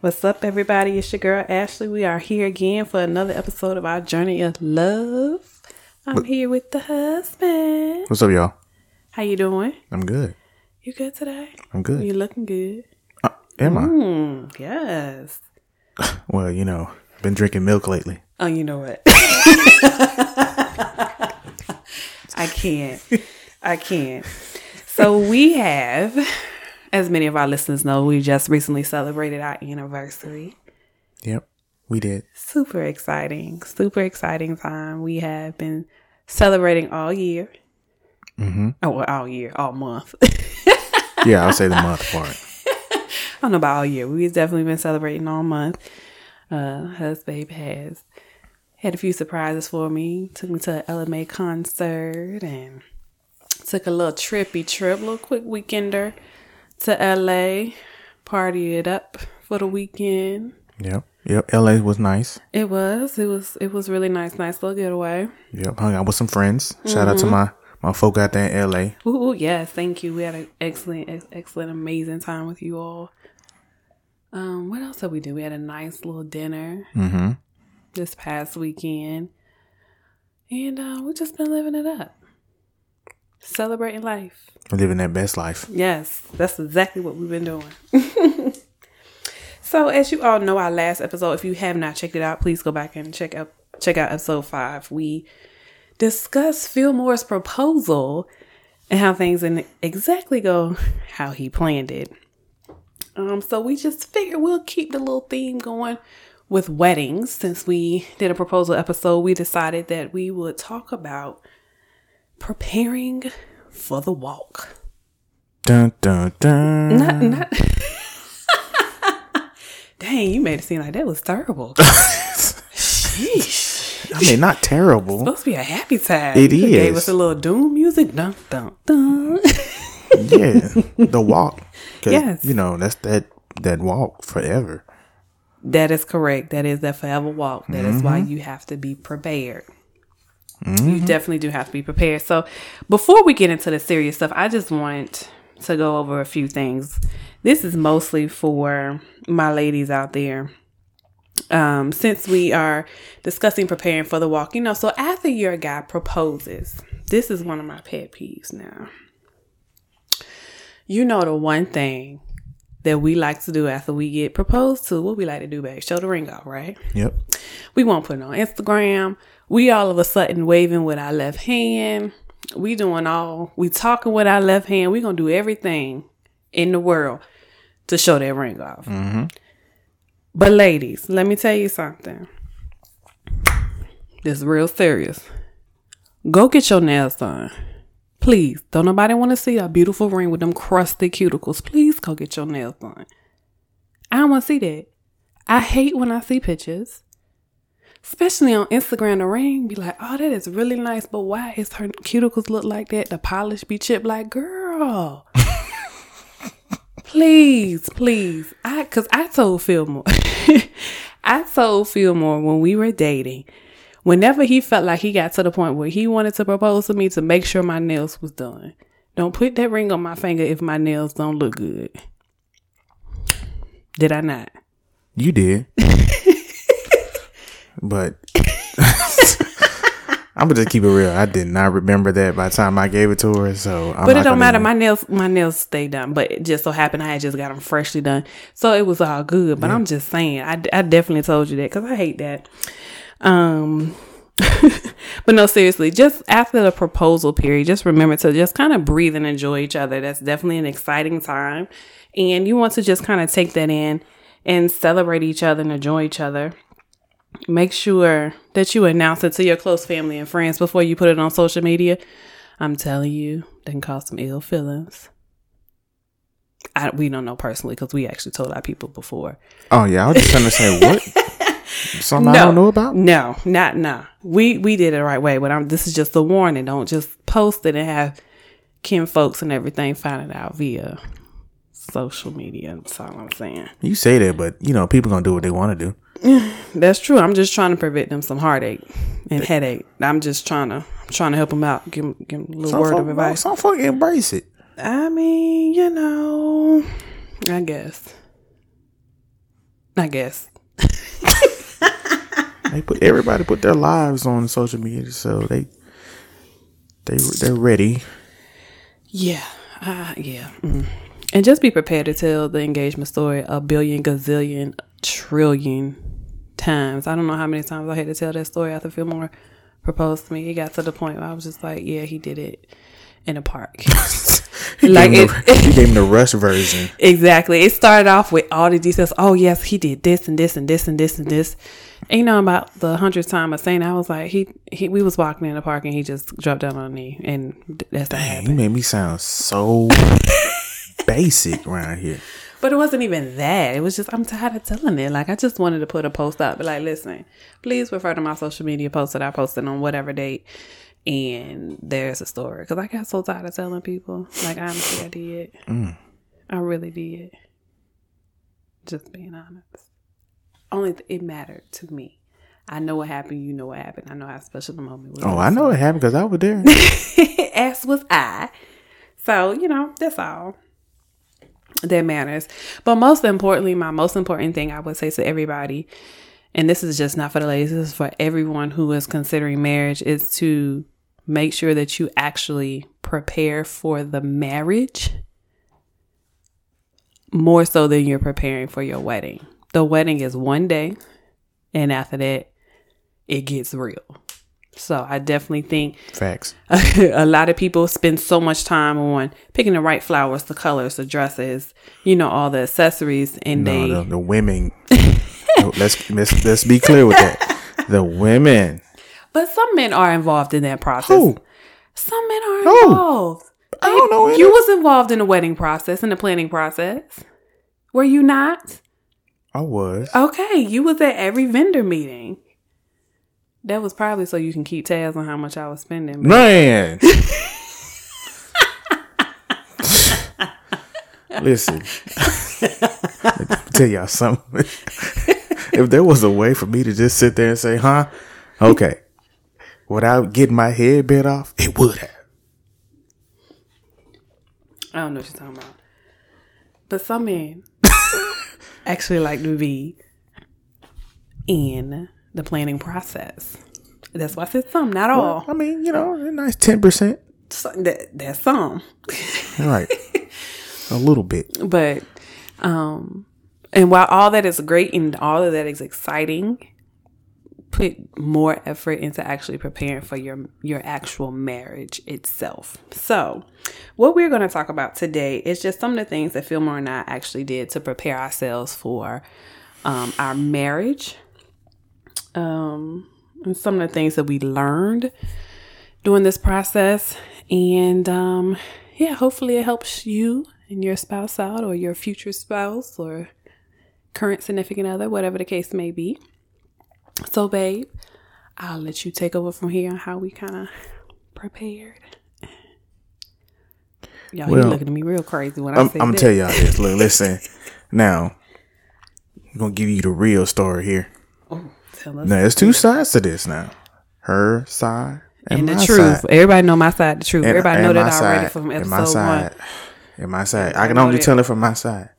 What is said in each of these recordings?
What's up, everybody? It's your girl Ashley. We are here again for another episode of our journey of love. I'm here with the husband. What's up, y'all? How you doing? I'm good. You good today? I'm good. You looking good? Uh, am I? Mm, yes. Well, you know, been drinking milk lately. Oh, you know what? I can't. I can't. So we have, as many of our listeners know, we just recently celebrated our anniversary. Yep, we did. Super exciting. Super exciting time. We have been celebrating all year. Mm-hmm. Oh, well, all year, all month. Yeah, I'll say the month part. I don't know about all year. We've definitely been celebrating all month. Uh, husband has had a few surprises for me. Took me to an Ella Mai concert and took a little trippy trip, little quick weekender to LA. Party it up for the weekend. Yep, yep. LA was nice. It was, it was, it was really nice, nice little getaway. Yep, hung out with some friends. Shout out to my my folk out there in LA. Ooh, yes, thank you. We had an excellent, ex- excellent, amazing time with you all. Um, what else did we do? We had a nice little dinner Mm-hmm. this past weekend, and uh, we just been living it up, celebrating life. Living that best life. Yes, that's exactly what we've been doing. so, as you all know, our last episode, if you have not checked it out, please go back and check out check out episode five. We discussed Fillmore's proposal and how things didn't exactly go how he planned it. Um, so we just figured we'll keep the little theme going with weddings. Since we did a proposal episode, we decided that we would talk about preparing for the walk. Dun dun dun. Not, not. Dang, you made it seem like that was terrible. Sheesh. I mean, not terrible. Supposed to be a happy time. It You Gave us a little doom music. Dun dun dun. yeah, the walk. Yes. You know, that's that that walk forever. that is correct. That is that forever walk. That is why mm-hmm. you have to be prepared. You definitely do have to be prepared. So, before we get into the serious stuff, I just want to go over a few things. This is mostly for my ladies out there. Um, since we are discussing preparing for the walk, you know, so after your guy proposes, this is one of my pet peeves now. You know, the one thing that we like to do after we get proposed to, what we like to do, babe, show the ring off, right? Yep. We won't put it on Instagram. We all of a sudden waving with our left hand. We doing all, we talking with our left hand. We gonna do everything in the world to show that ring off. Mm-hmm. But ladies, let me tell you something. This is real serious. Go get your nails done. Please, don't nobody want to see a beautiful ring with them crusty cuticles. Please go get your nails done. I don't want to see that. I hate when I see pictures, especially on Instagram. The ring be like, "Oh, that is really nice," but why is her cuticles look like that? The polish be chipped. Like, girl, please, please. I, cause I told Fillmore, I told Fillmore when we were dating, whenever he felt like he got to the point where he wanted to propose to me, to make sure my nails was done. Don't put that ring on my finger if my nails don't look good. Did I not? You did. but I'm gonna just keep it real. I did not remember that by the time I gave it to her. So, I'm but it don't matter. My nails, my nails stay done. But it just so happened I had just got them freshly done, so it was all good. But I'm just saying, I, I definitely told you that because I hate that. Um, but no, seriously, just after the proposal period, just remember to just kind of breathe and enjoy each other. That's definitely an exciting time, and you want to just kind of take that in and celebrate each other and enjoy each other. Make sure that you announce it to your close family and friends before you put it on social media. I'm telling you, they can cause some ill feelings. I, we don't know personally because we actually told our people before. Oh yeah, I was just trying to say what something I don't know about. No, not no. We we did it the right way, but I'm. This is just a warning. Don't just post it and have kin folks and everything find it out via social media. That's all I'm saying. You say that, but you know people gonna do what they want to do. That's true. I'm just trying to prevent them some heartache and headache. I'm just trying to I'm trying to help them out. Give them, give them a little Some word folk, of advice. some folk embrace it. I mean, you know, I guess. I guess. They put everybody put their lives on social media, so they they they're ready. Yeah. Uh, yeah. Mm. And just be prepared to tell the engagement story a billion, gazillion, trillion times. I don't know how many times I had to tell that story after Fillmore proposed to me. It got to the point where I was just like, yeah, he did it in a park. He Like gave, it- the, he gave him the rush version. exactly. It started off with all the details. Oh, yes, he did this and this and this and this and this. And you know, about the hundredth time of saying, I was like, he, he, we was walking in the park and he just dropped down on me, and that's that Dang, happened. he made me sound so basic around here. But it wasn't even that. It was just I'm tired of telling it. Like I just wanted to put a post up, be like, listen, please refer to my social media post that I posted on whatever date, and there's a story. Because I got so tired of telling people. Like honestly, I did. Mm. I really did. Just being honest. Only th- it mattered to me. I know what happened. You know what happened. I know how special the moment was. Oh, I know it happened because I was there. As was I. So, you know, that's all that matters. But most importantly, my most important thing I would say to everybody, and this is just not for the ladies, this is for everyone who is considering marriage, is to make sure that you actually prepare for the marriage more so than you're preparing for your wedding. The wedding is one day, and after that, it gets real. So I definitely think Facts. a lot of people spend so much time on picking the right flowers, the colors, the dresses, you know, all the accessories, and No, they the, the women. No, let's let's let's be clear with that. The women. But some men are involved in that process. Who? Some men are Who? involved. I don't know any. You was involved in the wedding process and the planning process. Were you not? I was. Okay, you was at every vendor meeting. That was probably so you can keep tabs on how much I was spending. but- Man. Listen. Tell y'all something. if there was a way for me to just sit there and say, huh? Okay. Without getting my head bit off, it would have. I don't know what you're talking about. But some men actually like to be in the planning process. That's why I said some, not all. I mean, you know, a nice 10%. So, that, that's some. Right. a little bit. But um and while all that is great and all of that is exciting, put more effort into actually preparing for your your actual marriage itself. So, what we're going to talk about today is just some of the things that Fillmore and I actually did to prepare ourselves for um, our marriage. Um, and some of the things that we learned during this process, and um, yeah, hopefully it helps you and your spouse out, or your future spouse, or current significant other, whatever the case may be. So, babe, I'll let you take over from here on how we kind of prepared. Y'all, Well, you looking at me real crazy when I I'm, say I'm gonna tell y'all this. Look, listen. Now, I'm gonna give you the real story here. Tell us. Now, there's two sides to this. Now, her side and, and the truth. side. Everybody know my side. The truth. And- Everybody and know that already side, from and episode my side, one. And my side. I can only that. tell it from my side.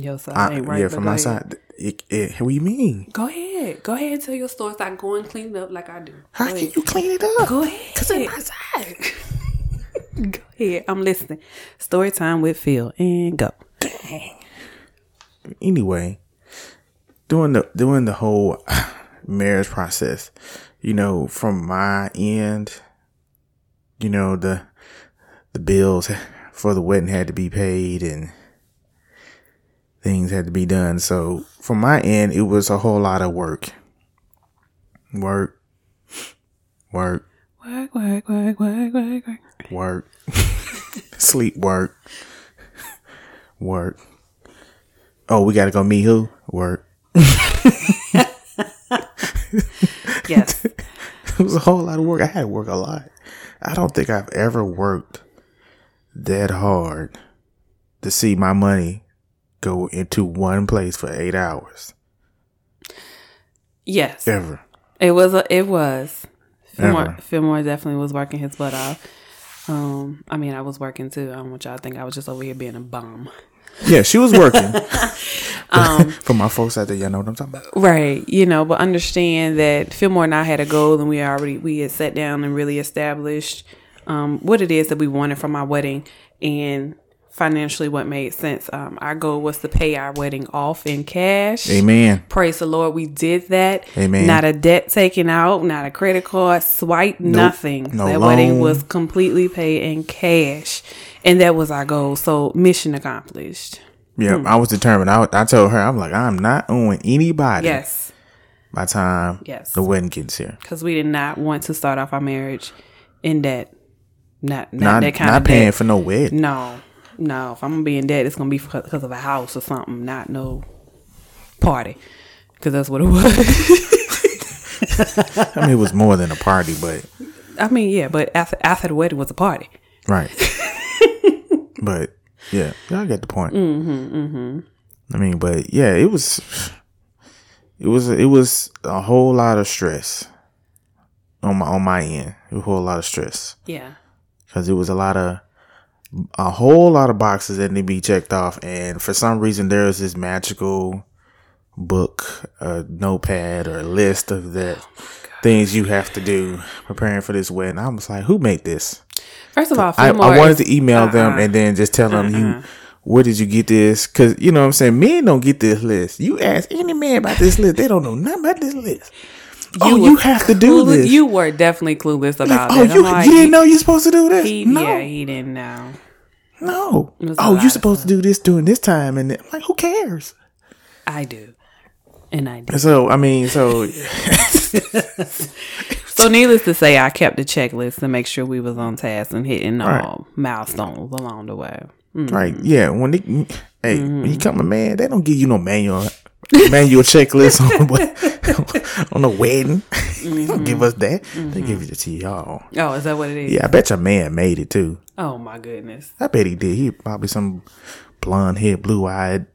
Your side I, ain't right. yeah, from my ahead. side. It, it, what do you mean? Go ahead. Go ahead and tell your story. Start going clean it up like I do. How Go can you clean it up? Go ahead. Cause it's my side. Go ahead. I'm listening. Story time with Phil and go. anyway, doing the doing the whole marriage process, you know, from my end, you know, the the bills for the wedding had to be paid and things had to be done. So from my end, it was a whole lot of work. Work, work, Work, work, work, work, work, work. work, sleep, work, work. Oh, we gotta go meet who? Work. Yes. It was a whole lot of work. I had to work a lot. I don't think I've ever worked that hard to see my money go into one place for eight hours. yes. Ever. It was. A, it was. Fillmore, Ever. Fillmore definitely was working his butt off. Um, I mean, I was working too. I don't want y'all to think I was just over here being a bum. Yeah, she was working. For my folks out there, y'all know what I'm talking about. Right, you know, but understand that Fillmore and I had a goal, and we already we had sat down and really established um, what it is that we wanted from our wedding, and financially what made sense. Um, our goal was to pay our wedding off in cash. Amen. Praise the Lord, we did that. Amen. Not a debt taken out, not a credit card swipe, nothing. No that wedding was completely paid in cash, and that was our goal. So mission accomplished. Yeah, hmm. I was determined. I, I told her, I'm like, I'm not owing anybody Yes. by time Yes. the wedding gets here. because we did not want to start off our marriage in debt. Not not, Not, that kind not of paying debt. for no wedding. No, no. If I'm gonna be in debt, it's gonna be because of a house or something, not no party. Because that's what it was. I mean, it was more than a party, but I mean, yeah, but after after the wedding was a party. right. But yeah, y'all get the point. Mm-hmm, mm-hmm. I mean, but yeah, it was, it was, it was a whole lot of stress on my on my end. A whole lot of stress. Yeah. because it was a lot of a whole lot of boxes that need to be checked off and for some reason there was this magical book a notepad or a list of the things you have to do preparing for this wedding i was like who made this First of all, I, Fillmore I wanted is- to email uh-uh. them uh-uh. and then just tell them you uh-uh. where did you get this because you know what i'm saying men don't get this list you ask any man about this list they don't know nothing about this list oh you have to do clueless- this You were definitely clueless about oh that. you, like, you didn't know you're supposed to do this He, no Yeah, he didn't know. No. Oh, you're supposed to do this during this time, and then- I'm like, who cares? I do, and I do. So, I mean, so So, needless to say, I kept the checklist to make sure we was on task and hitting Right. all milestones along the way. right, mm-hmm. yeah. When they, hey, when Mm-hmm. you come a man, they don't give you no manual, manual checklist on what on the wedding. they don't give mm-hmm. us that. They give mm-hmm. it to y'all. Oh, is that what it is? Yeah, I bet your man made it too. Oh my goodness. I bet he did. He probably some blonde head, blue eyed,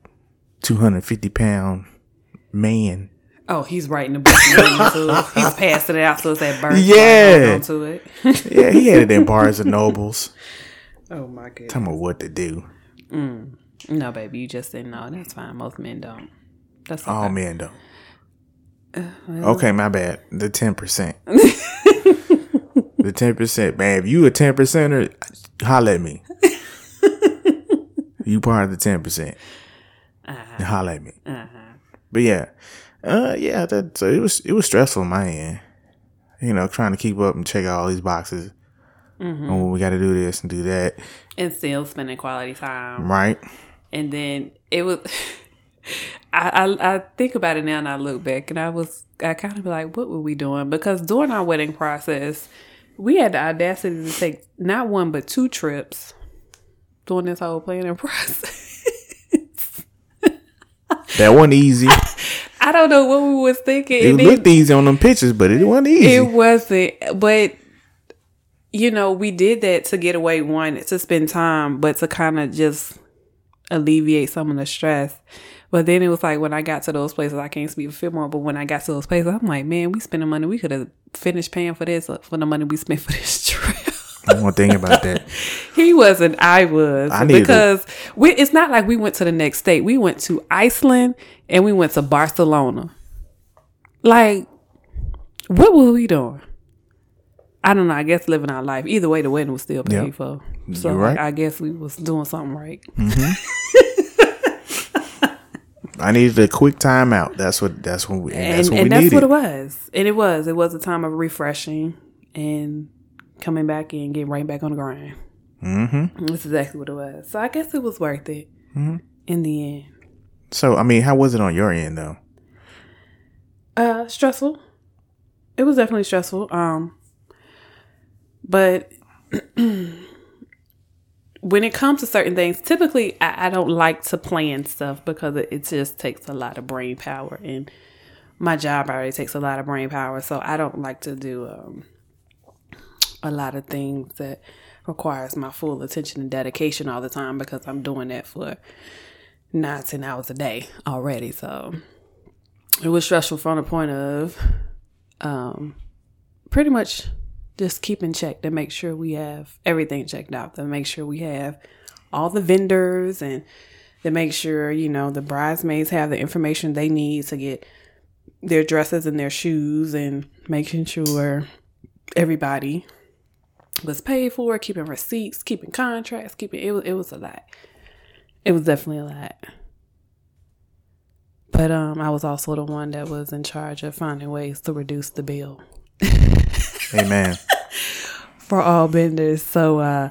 two hundred fifty pound man. Oh, he's writing the book. He's passing it out so it's at birth. Yeah. Onto it. Yeah, he had it in Barnes and Nobles. oh my god! Tell me what to do. Mm. No, baby, you just didn't know. That's fine. Most men don't. That's okay. All men though. okay, my bad. The ten percent. the ten percent, man. If you a ten percenter, holla at me. you part of the ten percent. Uh-huh. Holla at me. Uh-huh. But yeah, uh, yeah. That so it was it was stressful on my end. You know, trying to keep up and check out all these boxes. Oh, we got to do this and do that, and still spending quality time. right? And then it was. I, I I think about it now and I look back and I was I kind of be like, what were we doing? Because during our wedding process, we had the audacity to take not one but two trips during this whole planning process. That wasn't easy. I don't know what we was thinking. It And looked easy on them pictures, but it wasn't easy. It wasn't, but you know, we did that to get away one to spend time, but to kind of just alleviate some of the stress. But then it was like when I got to those places, I can't speak for Fillmore, but when I got to those places, I'm like, man, we spending money. We could have finished paying for this uh, for the money we spent for this trip. One thing about that. he wasn't. I was I because we, it's not like we went to the next state. We went to Iceland and we went to Barcelona. Like, what were we doing? I don't know. I guess living our life. Either way, the wedding was still paid Yep. for. So right. I guess we was doing something right. Mm-hmm. I needed a quick timeout. That's what. That's what. We, and, and that's what and we that's what it was. And it was. It was a time of refreshing and coming back and getting right back on the grind. Mm-hmm. That's exactly what it was. So I guess it was worth it Mm-hmm. in the end. So I mean, how was it on your end though? Uh, stressful. It was definitely stressful. Um, but when it comes to certain things, typically I, I don't like to plan stuff because it, it just takes a lot of brain power, and my job already takes a lot of brain power. So I don't like to do um, a lot of things that requires my full attention and dedication all the time because I'm doing that for nine, ten hours a day already. So it was stressful from the point of um, pretty much just keeping check to make sure we have everything checked out, to make sure we have all the vendors and to make sure, you know, the bridesmaids have the information they need to get their dresses and their shoes and making sure everybody was paid for, keeping receipts, keeping contracts, keeping it was it was a lot. It was definitely a lot. But um I was also the one that was in charge of finding ways to reduce the bill. Amen. For all vendors. So uh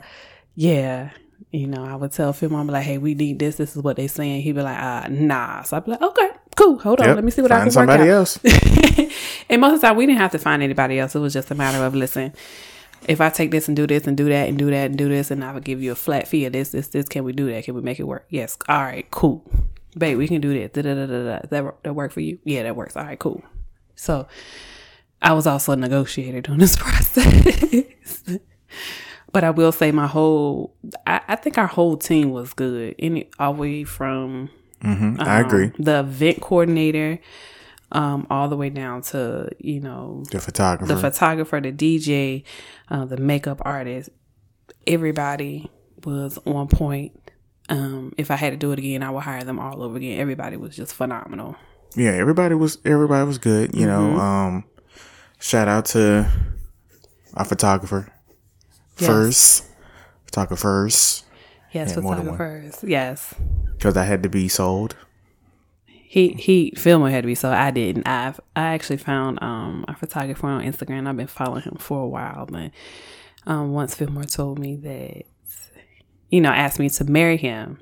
yeah, you know, I would tell Phil, I'm like, hey, we need this. This is what they saying. He'd be like, uh, nah. So I'd be like, okay, cool. Hold on. Yep. Let me see what Find I can somebody work out. else. and most of the time, we didn't have to find anybody else. It was just a matter of, listen, if I take this and do this and do that and do that and do this, and I would give you a flat fee of this, this, this, can we do that? Can we make it work? Yes. All right, cool. Babe, we can do this. Da, da, da, da. That, that work for you? Yeah, that works. All right, cool. So I was also a negotiator during this process. but I will say my whole, I, I think our whole team was good. Any, all the way from hmm I agree. the event coordinator, um, all the way down to, you know, The photographer. the photographer, the DJ, uh, the makeup artist, everybody was on point. Um, if I had to do it again, I would hire them all over again. Everybody was just phenomenal. yeah, everybody was everybody was good. You know, Mm-hmm. um, shout out to our photographer Yes. first, photographers, Yes, photographers. Yes. because I had to be sold. He he Fillmore had to be so I didn't. I've I actually found um a photographer on Instagram. I've been following him for a while, but um once Fillmore told me that you know, asked me to marry him.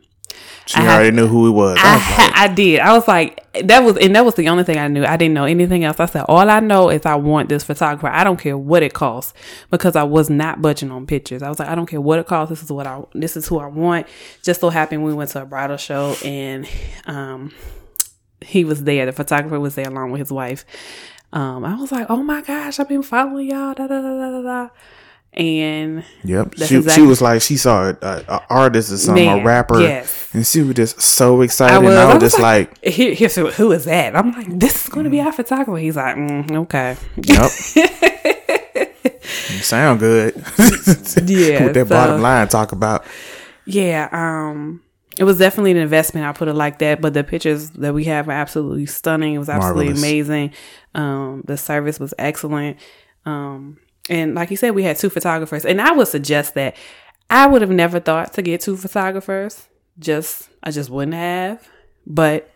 She I had- already knew who he was. I was like, I, I did. I was like, that was, and that was the only thing I knew. I didn't know anything else. I said, all I know is I want this photographer. I don't care what it costs because I was not budging on pictures. I was like, I don't care what it costs. This is what I, this is who I want. Just so happened we went to a bridal show and, um, he was there. The photographer was there along with his wife. Um, I was like, oh my gosh, I've been following y'all. Da, da, da, da, da, da. And Yep. She, exactly- she was like, she saw an artist or something, Man, a rapper. yes. And she was just so excited. I was, and I I was was just like, He, he said, who is that? I'm like, this is going to be our photographer. He's like, mm, okay. yep. Sound good. Yeah, With that so- bottom line talk about. Yeah, um, it was definitely an investment. I put it like that. But the pictures that we have are absolutely stunning. It was absolutely Marvelous. amazing. Um, the service was excellent. Um, and like you said, we had two photographers. And I would suggest that I would have never thought to get two photographers. Just I just wouldn't have. But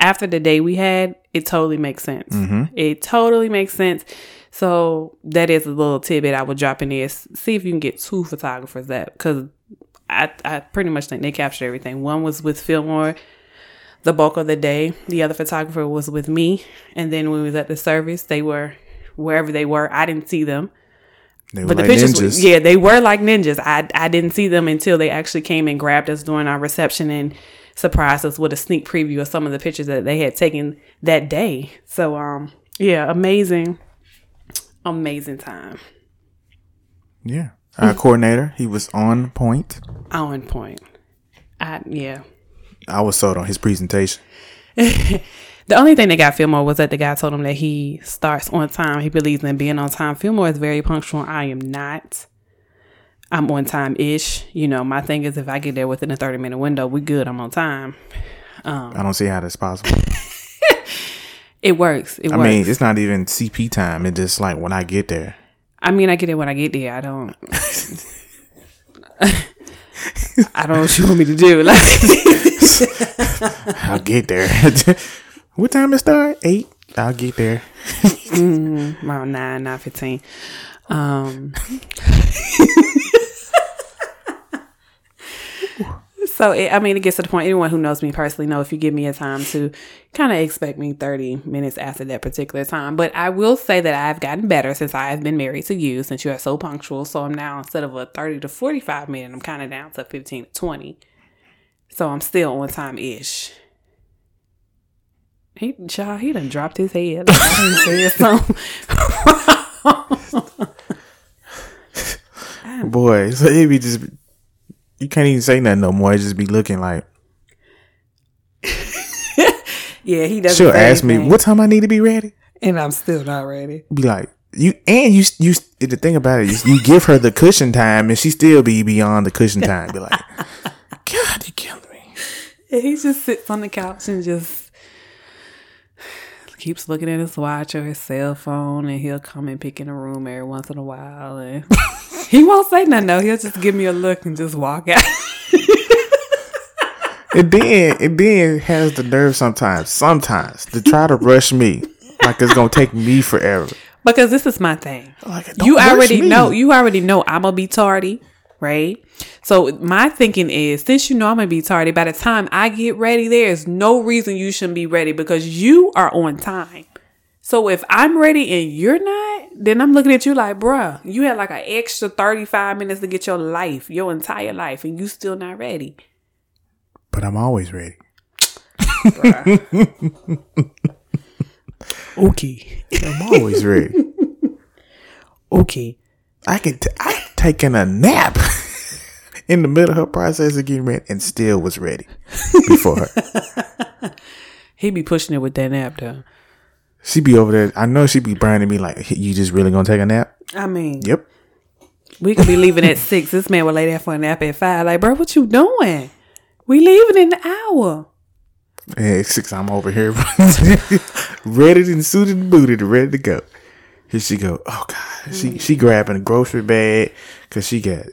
after the day we had, it totally makes sense. It totally makes sense. So that is a little tidbit I would drop in there. See if you can get two photographers that because I I pretty much think they captured everything. One was with Fillmore the bulk of the day. The other photographer was with me, and then when we was at the service, they were wherever they were. I didn't see them. They were But like the pictures, ninjas. yeah, they were like ninjas. I I didn't see them until they actually came and grabbed us during our reception and surprised us with a sneak preview of some of the pictures that they had taken that day. So um, yeah, amazing, amazing time, Yeah. Our coordinator, he was on point. on point. I yeah. I was sold on his presentation. The only thing that got Fillmore was that the guy told him that he starts on time. He believes in being on time. Fillmore is very punctual. I am not. I'm on time ish. You know, my thing is if I get there within a 30 minute window, we good. I'm on time. Um, I don't see how that's possible. It works. It I works. mean, it's not even CP time. It's just like when I get there. I mean, I get it when I get there. I don't. I don't know what you want me to do. Like, I'll get there. what time it start? Eight. I'll get there. around nine, nine fifteen. Um. so it, I mean, it gets to the point. Anyone who knows me personally know if you give me a time to kind of expect me thirty minutes after that particular time. But I will say that I've gotten better since I have been married to you. Since you are so punctual, so I'm now instead of a thirty to forty-five minute, I'm kind of down to fifteen to twenty. So I'm still on time ish. He, child, he done dropped his head. Like I done said something. Boy, so it be just you can't even say nothing no more. It just be looking like yeah, he doesn't. she'll ask me what time I need to be ready. and I'm still not ready. Be like you and you you the thing about it is you give her the cushion time and she still be beyond the cushion time. Be like, God, you killing me. And he just sits on the couch and just keeps looking at his watch or his cell phone, and he'll come and pick in a room every once in a while, and he won't say nothing. though. he'll just give me a look and just walk out. it then it then has the nerve sometimes, sometimes to try to rush me like it's gonna take me forever. Because this is my thing. Like, you already me. know. You already know I'm gonna be tardy, right? So my thinking is, since you know I'm gonna be tardy, by the time I get ready, there is no reason you shouldn't be ready because you are on time. So if I'm ready and you're not, then I'm looking at you like, bruh, you had like an extra 35 minutes to get your life, your entire life, and you still not ready. But I'm always ready. Okay. I'm always ready. Okay. I can t- I taking a nap in the middle of her process of getting ready and still was ready before her. He be pushing it with that nap though. She be over there. I know she be burning me like, you just really gonna take a nap? I mean, Yep. We could be leaving at six. This man would lay there for a nap at five. Like, bro, what you doing? We leaving in an hour. At six, I'm over here ready and suited and booted, ready to go. Here she go. Oh God, she she grabbing a grocery bag because she got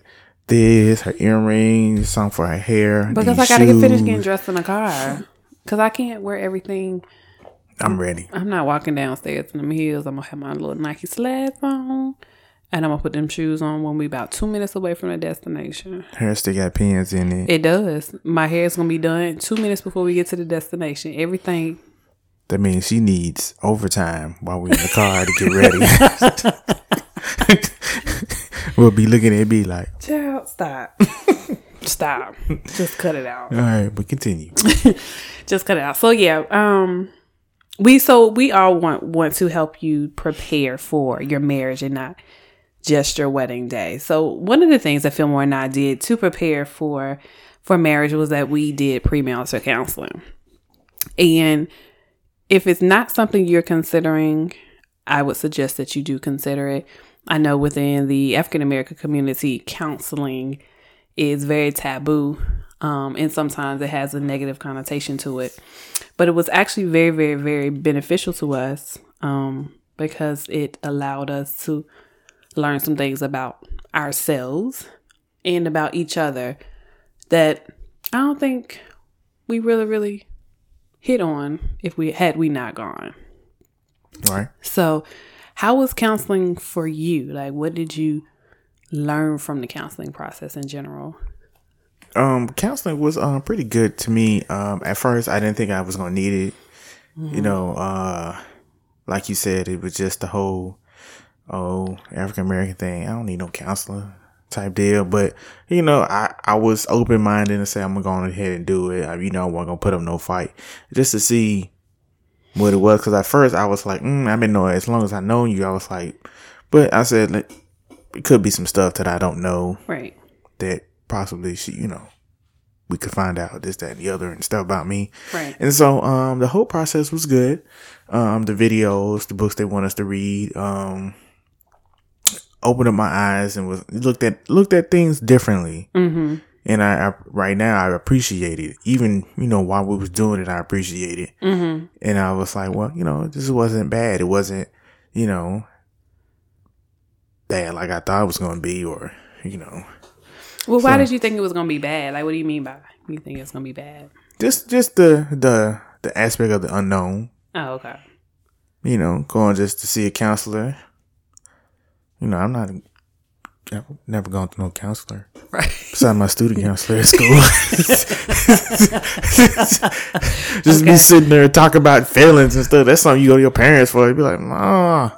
this, her earrings, something for her hair. Because I gotta get finished getting dressed in the car. Cause I can't wear everything. I'm ready. I'm not walking downstairs in them heels. I'm gonna have my little Nike sleds on. And I'm gonna put them shoes on when we about two minutes away from the destination. Hair still got pins in it. It does. My hair is gonna be done two minutes before we get to the destination. Everything That means she needs overtime while we're in the car to get ready. we'll be looking at me like, Child, stop. stop. Just cut it out. all right, but continue. just cut it out. So yeah, um we so we all want want to help you prepare for your marriage and not just your wedding day. So one of the things that Fillmore and I did to prepare for for marriage was that we did premarital counseling. And if it's not something you're considering, I would suggest that you do consider it. I know within the African American community, counseling is very taboo, um, and sometimes it has a negative connotation to it. But it was actually very, very, very beneficial to us um, because it allowed us to learn some things about ourselves and about each other that I don't think we really, really hit on if we had we not gone. Right? So, how was counseling for you? Like, what did you learn from the counseling process in general? Um, counseling was um pretty good to me. Um, at first I didn't think I was gonna need it. You know, uh, like you said, it was just the whole oh African American thing. I don't need no counselor type deal. But you know, I I was open minded and say I'm gonna go on ahead and do it. I, you know, I wasn't gonna put up no fight just to see what it was. Because at first I was like, mm, I mean, no, as long as I know you, I was like, but I said like, it could be some stuff that I don't know Right. that possibly she, you know, we could find out this, that, and the other and stuff about me. Right. And so, um, the whole process was good. Um, the videos, the books they want us to read, um, opened up my eyes and was looked at looked at things differently. Mm-hmm. And I, I right now I appreciate it. Even you know while we was doing it, I appreciate it. Mm-hmm. And I was like, well, you know, this wasn't bad. It wasn't, you know, bad like I thought it was going to be, or you know, Well, why So- did you think it was gonna be bad? Like, what do you mean by you think it's gonna be bad? just just the the the aspect of the unknown. Oh, okay. You know, going just to see a counselor. You know, I'm not. I've never gone to no counselor Right. besides my student counselor at school. just Okay. be sitting there talking about feelings and stuff. That's something you go to your parents for. You'd be like, "Nah,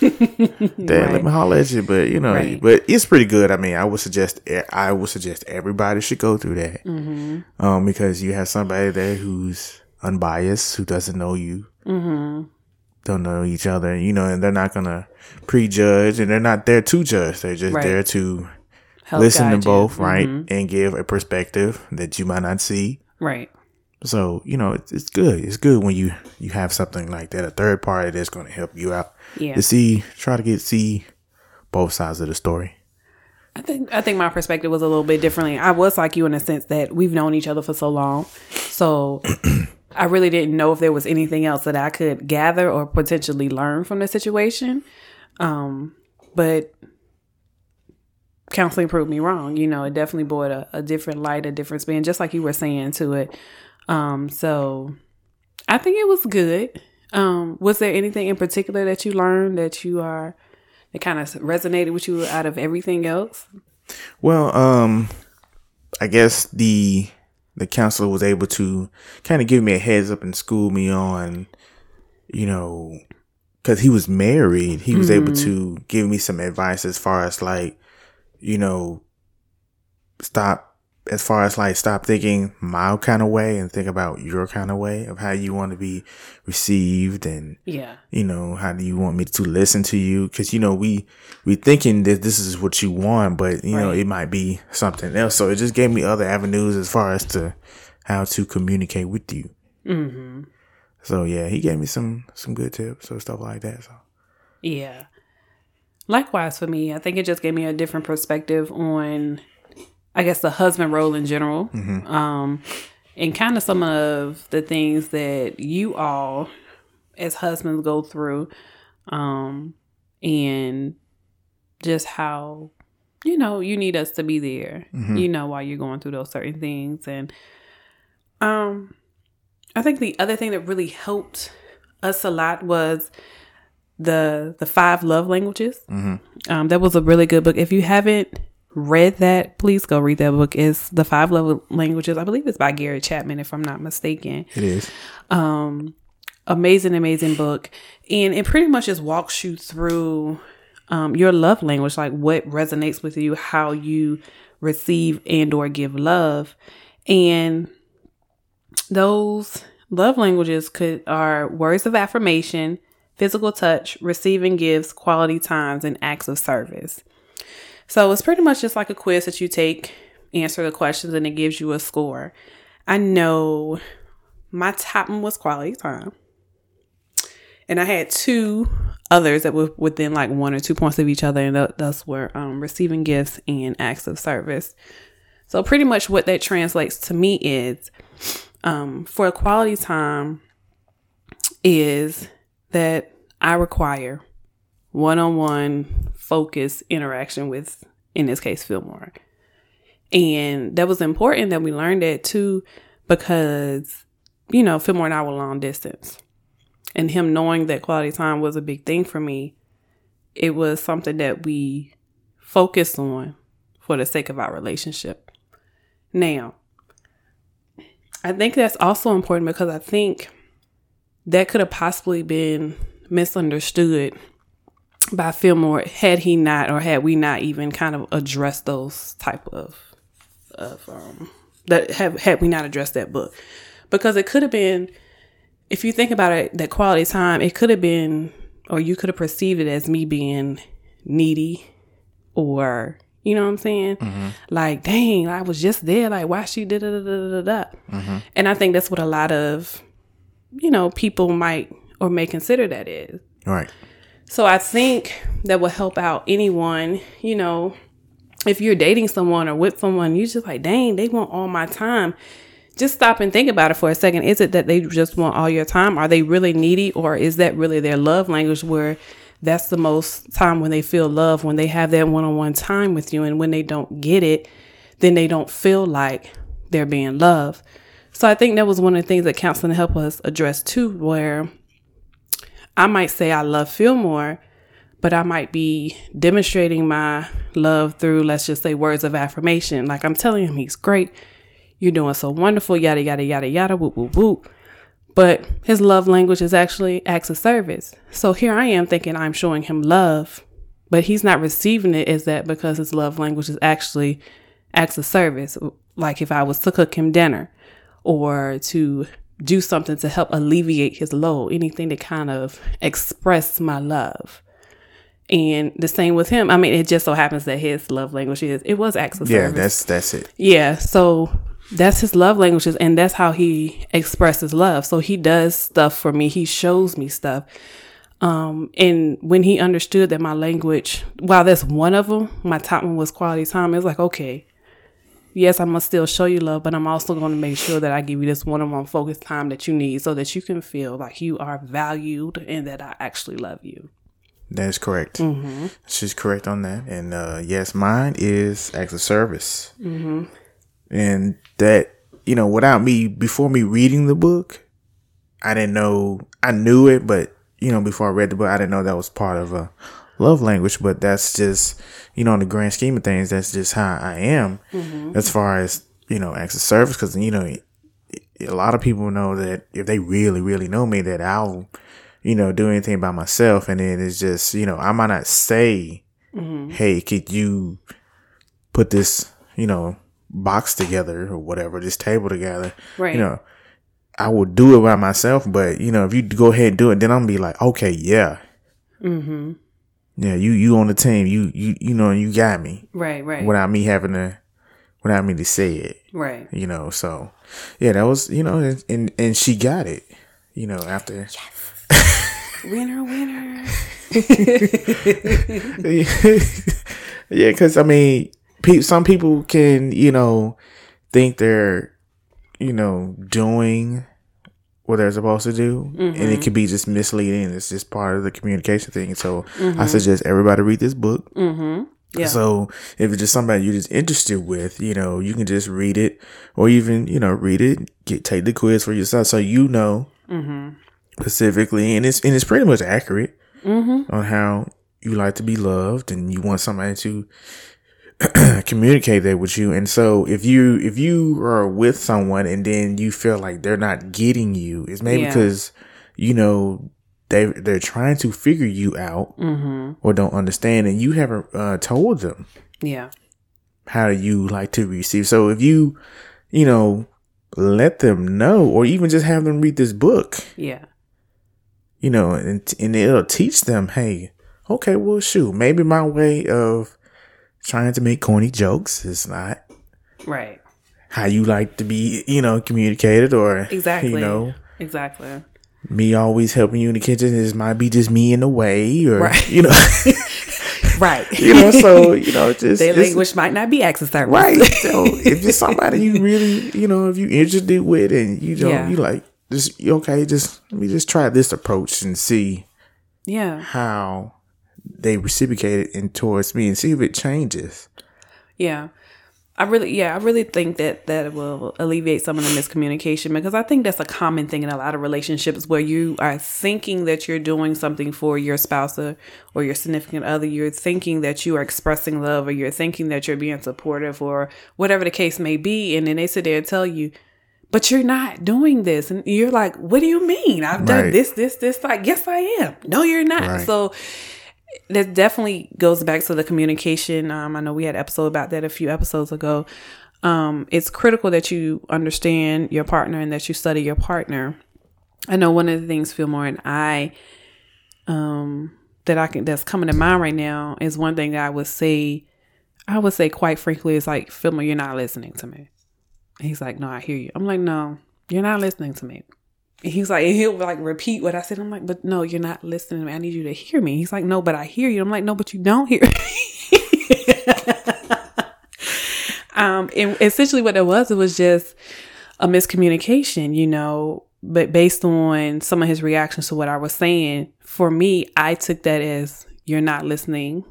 Dad, let Right. me holler at you." But you know, Right. but it's pretty good. I mean, I would suggest I would suggest everybody should go through that, Mm-hmm. um, because you have somebody there who's unbiased, who doesn't know you, Mm-hmm. don't know each other, you know, and they're not gonna prejudge, and they're not there to judge. They're just Right. there to Help listen to guide you. both, right, Mhm. and give a perspective that you might not see. Right. So you know, it's, it's good. It's good when you you have something like that, a third party that's going to help you out Yeah. to see, try to get see both sides of the story. I think I think my perspective was a little bit differently. I was like you in a sense that we've known each other for so long, so I really didn't know if there was anything else that I could gather or potentially learn from the situation. Um, but counseling proved me wrong. You know, it definitely brought a, a different light, a different spin, just like you were saying to it. Um, so I think it was good. Um, was there anything in particular that you learned that you are that kind of resonated with you out of everything else? Well, um, I guess the the counselor was able to kind of give me a heads up and school me on, you know, because he was married, he was mm-hmm. able to give me some advice as far as like, you know, stop as far as like stop thinking my kind of way and think about your kind of way of how you want to be received and yeah. you know how do you want me to listen to you? Because you know we we thinking that this is what you want but you right. know it might be something else. So it just gave me other avenues as far as to how to communicate with you. Mm-hmm. so yeah he gave me some some good tips or stuff like that so. Yeah. Likewise for me i think it just gave me a different perspective on I guess the husband role in general, mm-hmm. um, and kind of some of the things that you all as husbands go through, um, and just how you know you need us to be there. Mm-hmm. You know while you're going through those certain things, and um, I think the other thing that really helped us a lot was the the five love languages. Mm-hmm. Um, that was a really good book. If you haven't read that, please go read that book. It's The Five Love Languages. I believe it's by Gary Chapman, if I'm not mistaken. It is. Um, amazing, amazing book. And it pretty much just walks you through um, your love language, like what resonates with you, how you receive and or give love. And those love languages could are words of affirmation, physical touch, receiving gifts, quality times, and acts of service. So it's pretty much just like a quiz that you take, answer the questions, and it gives you a score. I know my top one was quality time. And I had two others that were within like one or two points of each other, and those were um, receiving gifts and acts of service. So, pretty much what that translates to me is um, for quality time, is that I require one on one focus interaction with, in this case, Fillmore. And that was important that we learned that too, because, you know, Fillmore and I were long distance. And him knowing that quality time was a big thing for me, it was something that we focused on for the sake of our relationship. Now, I think that's also important because I think that could have possibly been misunderstood by Fillmore had he not or had we not even kind of addressed those type of of um that have had we not addressed that book because it could have been if you think about it that quality time it could have been or you could have perceived it as me being needy or you know what I'm saying? Mm-hmm. Like, dang, I was just there. Like, why she did da da da da da. Mm-hmm. And I think that's what a lot of, you know, people might or may consider that is. Right. So I think that will help out anyone, you know, if you're dating someone or with someone, you're just like, dang, they want all my time. Just stop and think about it for a second. Is it that they just want all your time? Are they really needy or is that really their love language where that's the most time when they feel love, when they have that one on one time with you. And when they don't get it, then they don't feel like they're being loved. So I think that was one of the things that counseling helped us address too, where I might say I love Fillmore, but I might be demonstrating my love through, let's just say, words of affirmation. Like I'm telling him he's great. You're doing so wonderful, yada, yada, yada, yada, whoop, whoop, whoop. But his love language is actually acts of service. So here I am thinking I'm showing him love, but he's not receiving it. Is that because his love language is actually acts of service. Like if I was to cook him dinner or to do something to help alleviate his load, anything to kind of express my love. And the same with him. I mean, it just so happens that his love language is it was acts of yeah, that's that's it. Yeah, so that's his love languages, and that's how he expresses love. So he does stuff for me. He shows me stuff. Um, and when he understood that my language, while that's one of them, my top one was quality time. It was like, okay, yes, I must still show you love, but I'm also going to make sure that I give you this one on one focused time that you need so that you can feel like you are valued and that I actually love you. That is correct. Mm-hmm. She's correct on that. And uh, yes, mine is acts of service. Mm-hmm. And that, you know, without me, before me reading the book, I didn't know, I knew it, but, you know, before I read the book, I didn't know that was part of a love language. But that's just, you know, in the grand scheme of things, that's just how I am mm-hmm. as far as, you know, acts of service. Cause, you know, a lot of people know that if they really, really know me, that I'll, you know, do anything by myself. And then it's just, you know, I might not say, mm-hmm. Hey, could you put this, you know, box together or whatever, this table together? Right. You know, I will do it by myself, but you know, if you go ahead and do it, then I'm gonna be like, okay, yeah. Mm-hmm. Yeah, you, you on the team. You, you, you know, you got me. Right, right. Without me having to, without me to say it. Right. You know, so yeah, that was, you know, and, and, and she got it, you know, after. Yes winner, winner. yeah, because I mean, pe- some people can, you know, think they're, you know, doing what they're supposed to do, mm-hmm. and it mm-hmm. can be just misleading. It's just part of the communication thing. So mm-hmm. I suggest everybody read this book. Mm-hmm. Yeah. So if it's just somebody you're just interested with, you know, you can just read it, or even you know read it, get take the quiz for yourself, so you know mm-hmm specifically, and it's and it's pretty much accurate mm-hmm. on how you like to be loved, and you want somebody to communicate that with you. And so, if you if you are with someone and then you feel like they're not getting you, it's maybe yeah. because you know they they're trying to figure you out mm-hmm. or don't understand, and you haven't uh, told them. Yeah. How you like to receive. So if you, you know, let them know, or even just have them read this book. Yeah you know, and, and it'll teach them, hey, okay, well, shoot, maybe my way of trying to make corny jokes is not right how you like to be, you know, communicated or exactly, you know, exactly. Me always helping you in the kitchen is might be just me in the way, or right. you know. right. You know, so you know, just their language might not be acts of service. Right. So if it's somebody you really, you know, if you interested with and you don't, yeah. you like, just okay, just let me just try this approach and see yeah how they reciprocate it in towards me and see if it changes. Yeah. I really, yeah, I really think that that will alleviate some of the miscommunication because I think that's a common thing in a lot of relationships where you are thinking that you're doing something for your spouse or, or your significant other. You're thinking that you are expressing love or you're thinking that you're being supportive or whatever the case may be. And then they sit there and tell you, but you're not doing this. And you're like, what do you mean? I've done right. this, this, this. Like, yes, I am. No, you're not. Right. So that definitely goes back to the communication. Um, I know we had an episode about that a few episodes ago. Um, it's critical that you understand your partner and that you study your partner. I know one of the things Fillmore and I, um, that I can that's coming to mind right now is one thing that I would say. I would say quite frankly, is like Fillmore, you're not listening to me he's like, No, I hear you. I'm like, No, you're not listening to me. He's like, he'll like repeat what I said. I'm like, But no, you're not listening me. I need you to hear me. He's like, No, but I hear you. I'm like, No, but you don't hear um, and essentially what it was, it was just a miscommunication, you know, but based on some of his reactions to what I was saying, for me, I took that as you're not listening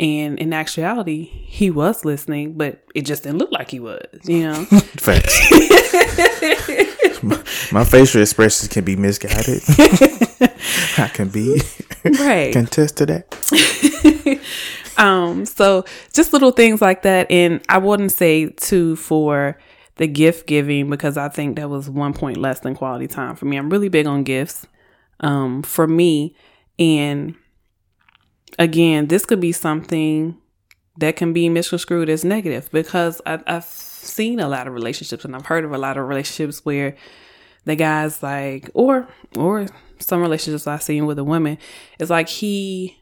and in actuality, he was listening, but it just didn't look like he was, you know? Facts. my, my, facial expressions can be misguided. I can be. Right. Contest to that. um, so just little things like that. And I wouldn't say too for the gift giving because I think that was one point less than quality time for me. I'm really big on gifts. Um, for me and again, this could be something that can be misconstrued as negative because I, I've seen a lot of relationships and I've heard of a lot of relationships where the guy's like, or or some relationships I've seen with a woman, it's like he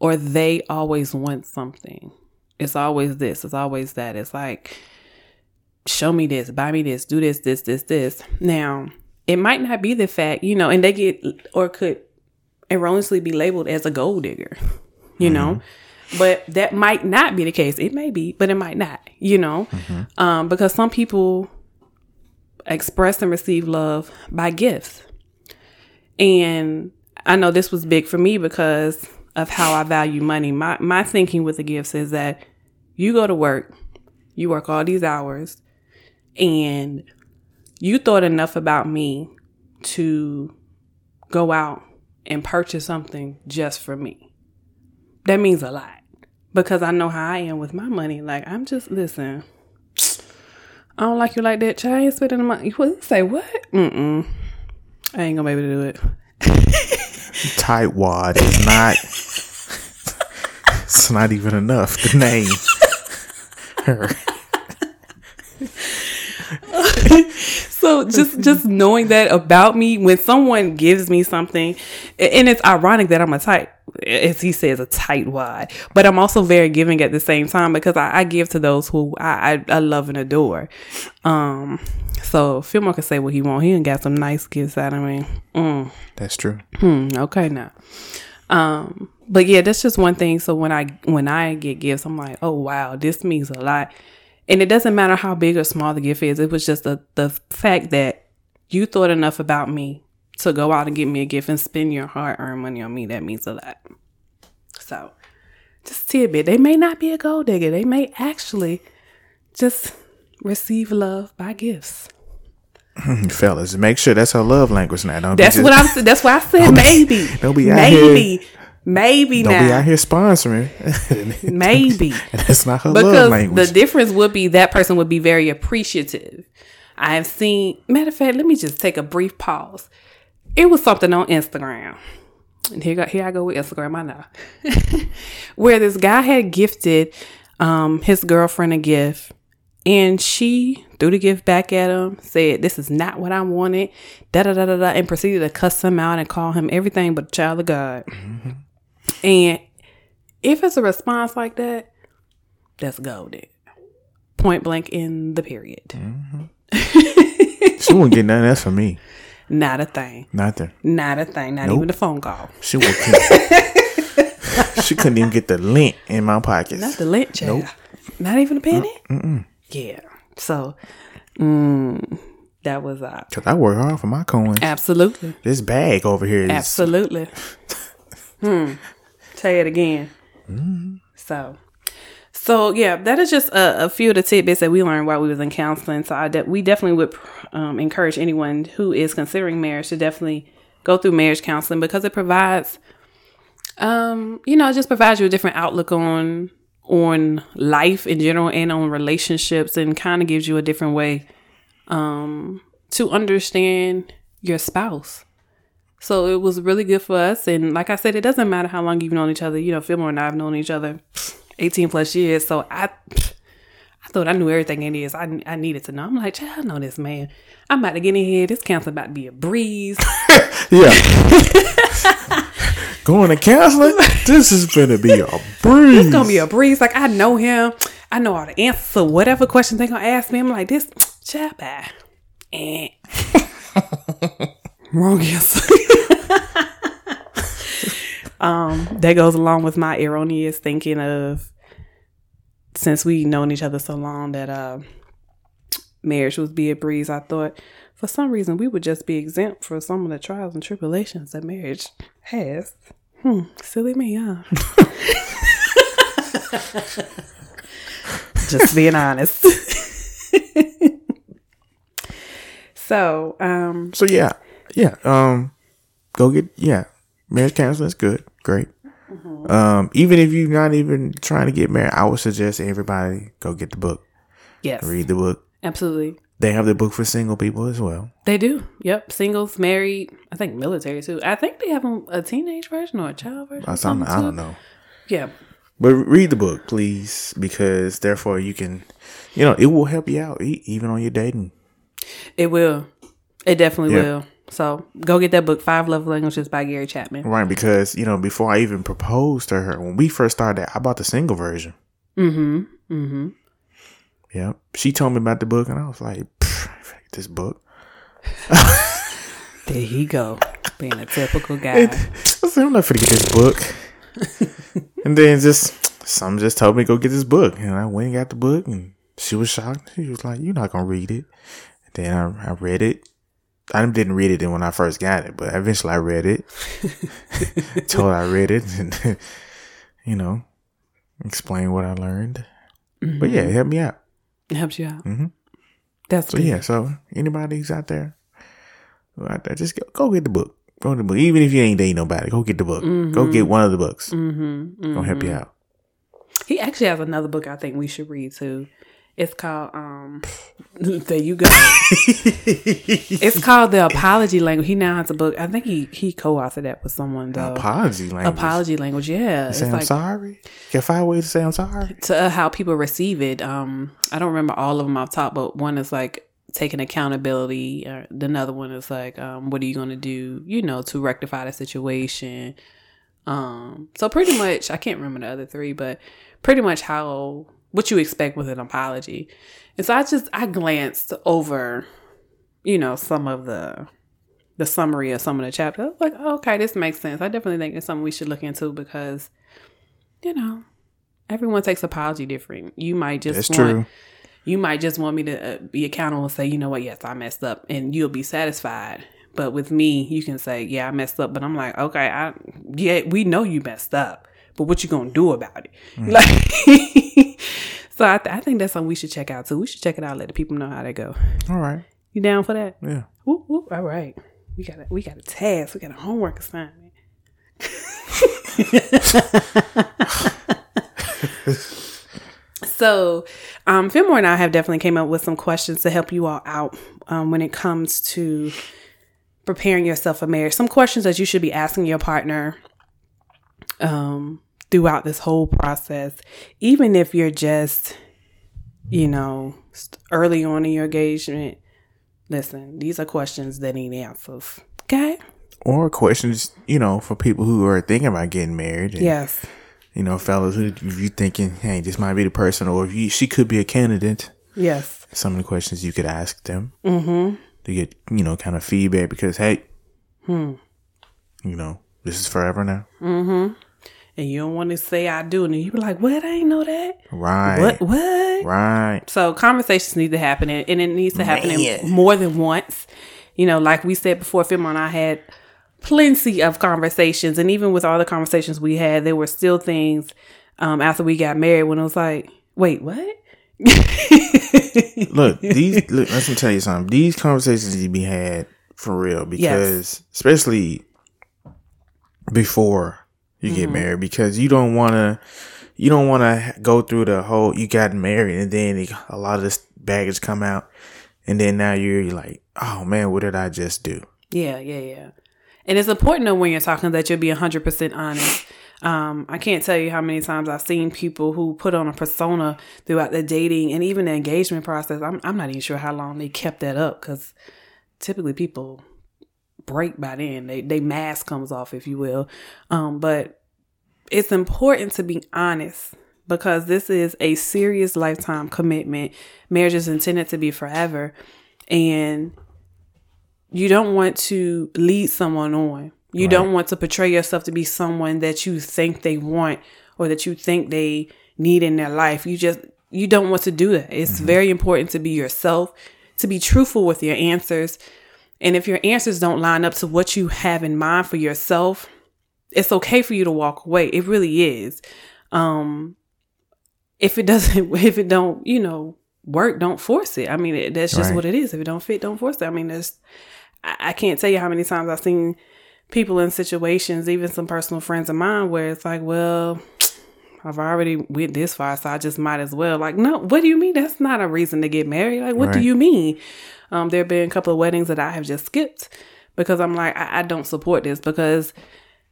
or they always want something. It's always this. It's always that. It's like, show me this, buy me this, do this, this, this, this. Now, it might not be the fact, you know, and they get or could erroneously be labeled as a gold digger, you know? But that might not be the case. It may be, but it might not, you know? Um, because some people express and receive love by gifts. And I know this was big for me because of how I value money. My my thinking with the gifts is that you go to work, you work all these hours, and you thought enough about me to go out and purchase something just for me. That means a lot because I know how I am with my money. Like I'm just listen. I don't like you like that. Child, I ain't spending the money. You say? What? Mm-mm. I ain't gonna be able to do it. Tightwad is not. it's not even enough. The name. Her. So just just knowing that about me, when someone gives me something, and it's ironic that I'm a tight, as he says, a tight wad, but I'm also very giving at the same time because I, I give to those who I, I, I love and adore. Um, so Fillmore can say what he want. He done got some nice gifts out of me. Mm. That's true. Hmm, okay now. Um, but yeah, that's just one thing. So when I when I get gifts, I'm like, oh wow, this means a lot. And it doesn't matter how big or small the gift is. It was just the the fact that you thought enough about me to go out and get me a gift and spend your hard earned money on me. That means a lot. So just a tidbit. They may not be a gold digger. They may actually just receive love by gifts. Fellas, make sure that's her love language now. Don't That's be what I'm. That's why I said maybe. don't be out maybe. Maybe Don't now. be out here sponsoring. Maybe. that's not her love because language. the difference would be that person would be very appreciative. I have seen, matter of fact, let me just take a brief pause. It was something on Instagram. And here, go, here I go with Instagram, I know. Where this guy had gifted um, his girlfriend a gift. And she threw the gift back at him, said, This is not what I wanted, da da da da da, and proceeded to cuss him out and call him everything but a child of God. And if it's a response like that, that's golden. Point blank in the period. she won't get none of that from me. Not a thing. Nothing. Not a thing. Not even a phone call. She won't. she couldn't even get the lint in my pockets. Not the lint child. Not even a penny. Yeah. So, mm, that was uh, Cause I work hard for my coins. absolutely, This bag over here is absolutely. hmm. Say it again. So, so yeah, that is just a, a few of the tidbits that we learned while we was in counseling. So I de- we definitely would um, encourage anyone who is considering marriage to definitely go through marriage counseling because it provides, um, you know, it just provides you a different outlook on on life in general and on relationships, and kind of gives you a different way um, to understand your spouse. So it was really good for us. And like I said, it doesn't matter how long you've known each other. You know, Fillmore and I have known each other 18 plus years. So I I thought I knew everything it is. I, I needed to know. I'm like, child, I know this man. I'm about to get in here. This counseling about to be a breeze. yeah. Going to counseling. This is gonna be a breeze. It's gonna be a breeze. Like I know him. I know all the answers to whatever question they're gonna ask me. I'm like, this child bye. Eh. Wrong answer. Um, that goes along with my erroneous thinking of since we've known each other so long that uh marriage was be a breeze. I thought for some reason we would just be exempt for some of the trials and tribulations that marriage has. Hmm, silly me, huh? just being honest. so, um, So yeah, yeah. Um, go get yeah. Marriage counseling is good, great. Mm-hmm. Um, even if you're not even trying to get married, I would suggest everybody go get the book, yes, read the book. absolutely. They have the book for single people as well. They do. Yep. Singles, married. I think military too. I think they have a, a teenage version or a child version. I, or don't, something I don't know, Yeah. but read the book, please, because therefore you can, you know, it will help you out even on your dating. It will. It definitely Yeah. will. So go get that book, Five Love Languages by Gary Chapman. Right, because you know, before I even proposed to her, when we first started, I bought the single version. Mm-hmm. Mm-hmm. Yeah, she told me about the book, and I was like, "Pff, "This book." There he go. Being a typical guy. I said, "I'm not finna get this book. and then just some just told me go get this book, and I went and got the book, and she was shocked. She was like, "You're not gonna read it." And then I, I read it. I didn't read it when I first got it, but eventually I read it. Told I read it, and you know, explain what I learned. Mm-hmm. But yeah, it helped me out. It helps you out. Mm-hmm. That's so good. yeah. So anybody's out there, out there, just go, go get the book. Go get the book. Even if you ain't dating nobody, go get the book. Mm-hmm. Go get one of the books. Mm-hmm. Gonna help you mm-hmm. out. He actually has another book I think we should read too. It's called um there you go. it's called The Apology Language. He now has a book. I think he he co-authored that with someone though. Apology language. Apology language, yeah. Say it's I'm like, sorry. Can I find a way to say I'm sorry? To uh, how people receive it. Um I don't remember all of them off top, but one is like taking accountability. Uh, another one is like, um, what are you going to do, you know, to rectify the situation? Um, so pretty much, I can't remember the other three, but pretty much how what you expect with an apology. And so I just I glanced over, you know, some of the the summary of some of the chapters. Like, okay, this makes sense. I definitely think it's something we should look into because, you know, everyone takes apology different. You might just That's want, true. You might just want me to uh, be accountable and say, you know what, yes, I messed up, and you'll be satisfied. But with me, you can say, yeah, I messed up, but I'm like, okay, I yeah, we know you messed up, but what you gonna do about it? Mm. Like, so I, th- I think that's something we should check out too. We should check it out, let the people know how they go. All right, you down for that? Yeah. Whoop, whoop. All right, we got a, we got a task, we got a homework assignment. So, um, Fillmore and I have definitely came up with some questions to help you all out um, when it comes to preparing yourself for marriage. Some questions that you should be asking your partner um, throughout this whole process, even if you're just, you know, early on in your engagement. Listen, these are questions that need answers. Okay. Or questions, you know, for people who are thinking about getting married. yes you know, fellas, who you thinking, hey, this might be the person, or if you, she could be a candidate. Yes. Some of the questions you could ask them mm-hmm. to get, you know, kind of feedback because, hey, hmm. you know, this is forever now. Mm-hmm. And you don't want to say I do, and you be like, "What? I ain't know that." Right. What? What? Right. So conversations need to happen, and it needs to happen in more than once. You know, like we said before, Film and I had plenty of conversations. And even with all the conversations we had, there were still things um, after we got married when it was like, wait, what? look, these look, let me tell you something. These conversations need to be had for real because yes. especially before you mm-hmm. get married because you don't want to you don't want to go through the whole you got married and then a lot of this baggage come out and then now you're like oh man what did i just do yeah yeah yeah and it's important when you're talking that you'll be 100% honest. Um, I can't tell you how many times I've seen people who put on a persona throughout the dating and even the engagement process. I'm, I'm not even sure how long they kept that up because typically people break by then. They, they mask comes off, if you will. Um, but it's important to be honest because this is a serious lifetime commitment. Marriage is intended to be forever. And you don't want to lead someone on. You right. don't want to portray yourself to be someone that you think they want or that you think they need in their life. You just you don't want to do that. It's mm-hmm. very important to be yourself, to be truthful with your answers. And if your answers don't line up to what you have in mind for yourself, it's okay for you to walk away. It really is. Um if it doesn't if it don't, you know, work, don't force it. I mean, that's just right. what it is. If it don't fit, don't force it. I mean, there's I, can't tell you how many times I've seen people in situations, even some personal friends of mine, where it's like, well, I've already went this far, so I just might as well. Like, no, what do you mean? That's not a reason to get married. Like, what right. do you mean? Um, there have been a couple of weddings that I have just skipped because I'm like, I, I don't support this because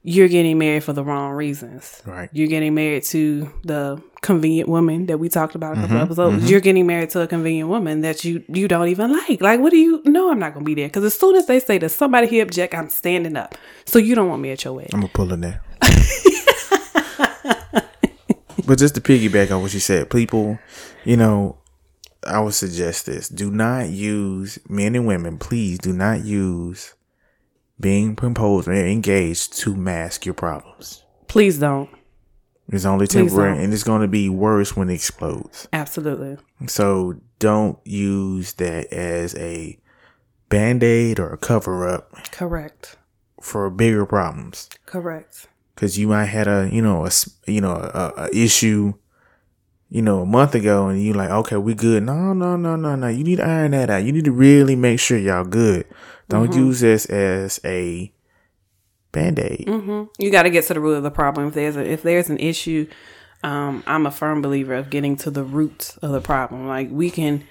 you're getting married for the wrong reasons. Right. You're getting married to the convenient woman that we talked about a couple mm-hmm, episodes. Mm-hmm. You're getting married to a convenient woman that you you don't even like. Like, what do you? No, I'm not gonna be there because as soon as they say to somebody here object, I'm standing up. So you don't want me at your wedding. I'm gonna pull in there. but just to piggyback on what you said, people, you know, I would suggest this: do not use men and women. Please do not use being proposed or engaged to mask your problems. Please don't. It's only temporary and it's going to be worse when it explodes. Absolutely. So don't use that as a band aid or a cover up Correct. for bigger problems. Correct. Cause you might had a, you know, a you know, a, a issue, you know, a month ago and you like, okay, we good. No, no, no, no, no. You need to iron that out. You need to really make sure y'all good. Don't use this as a band aid. hmm You got to get to the root of the problem. If there's a, if there's an issue, um, I'm a firm believer of getting to the root of the problem. Like we can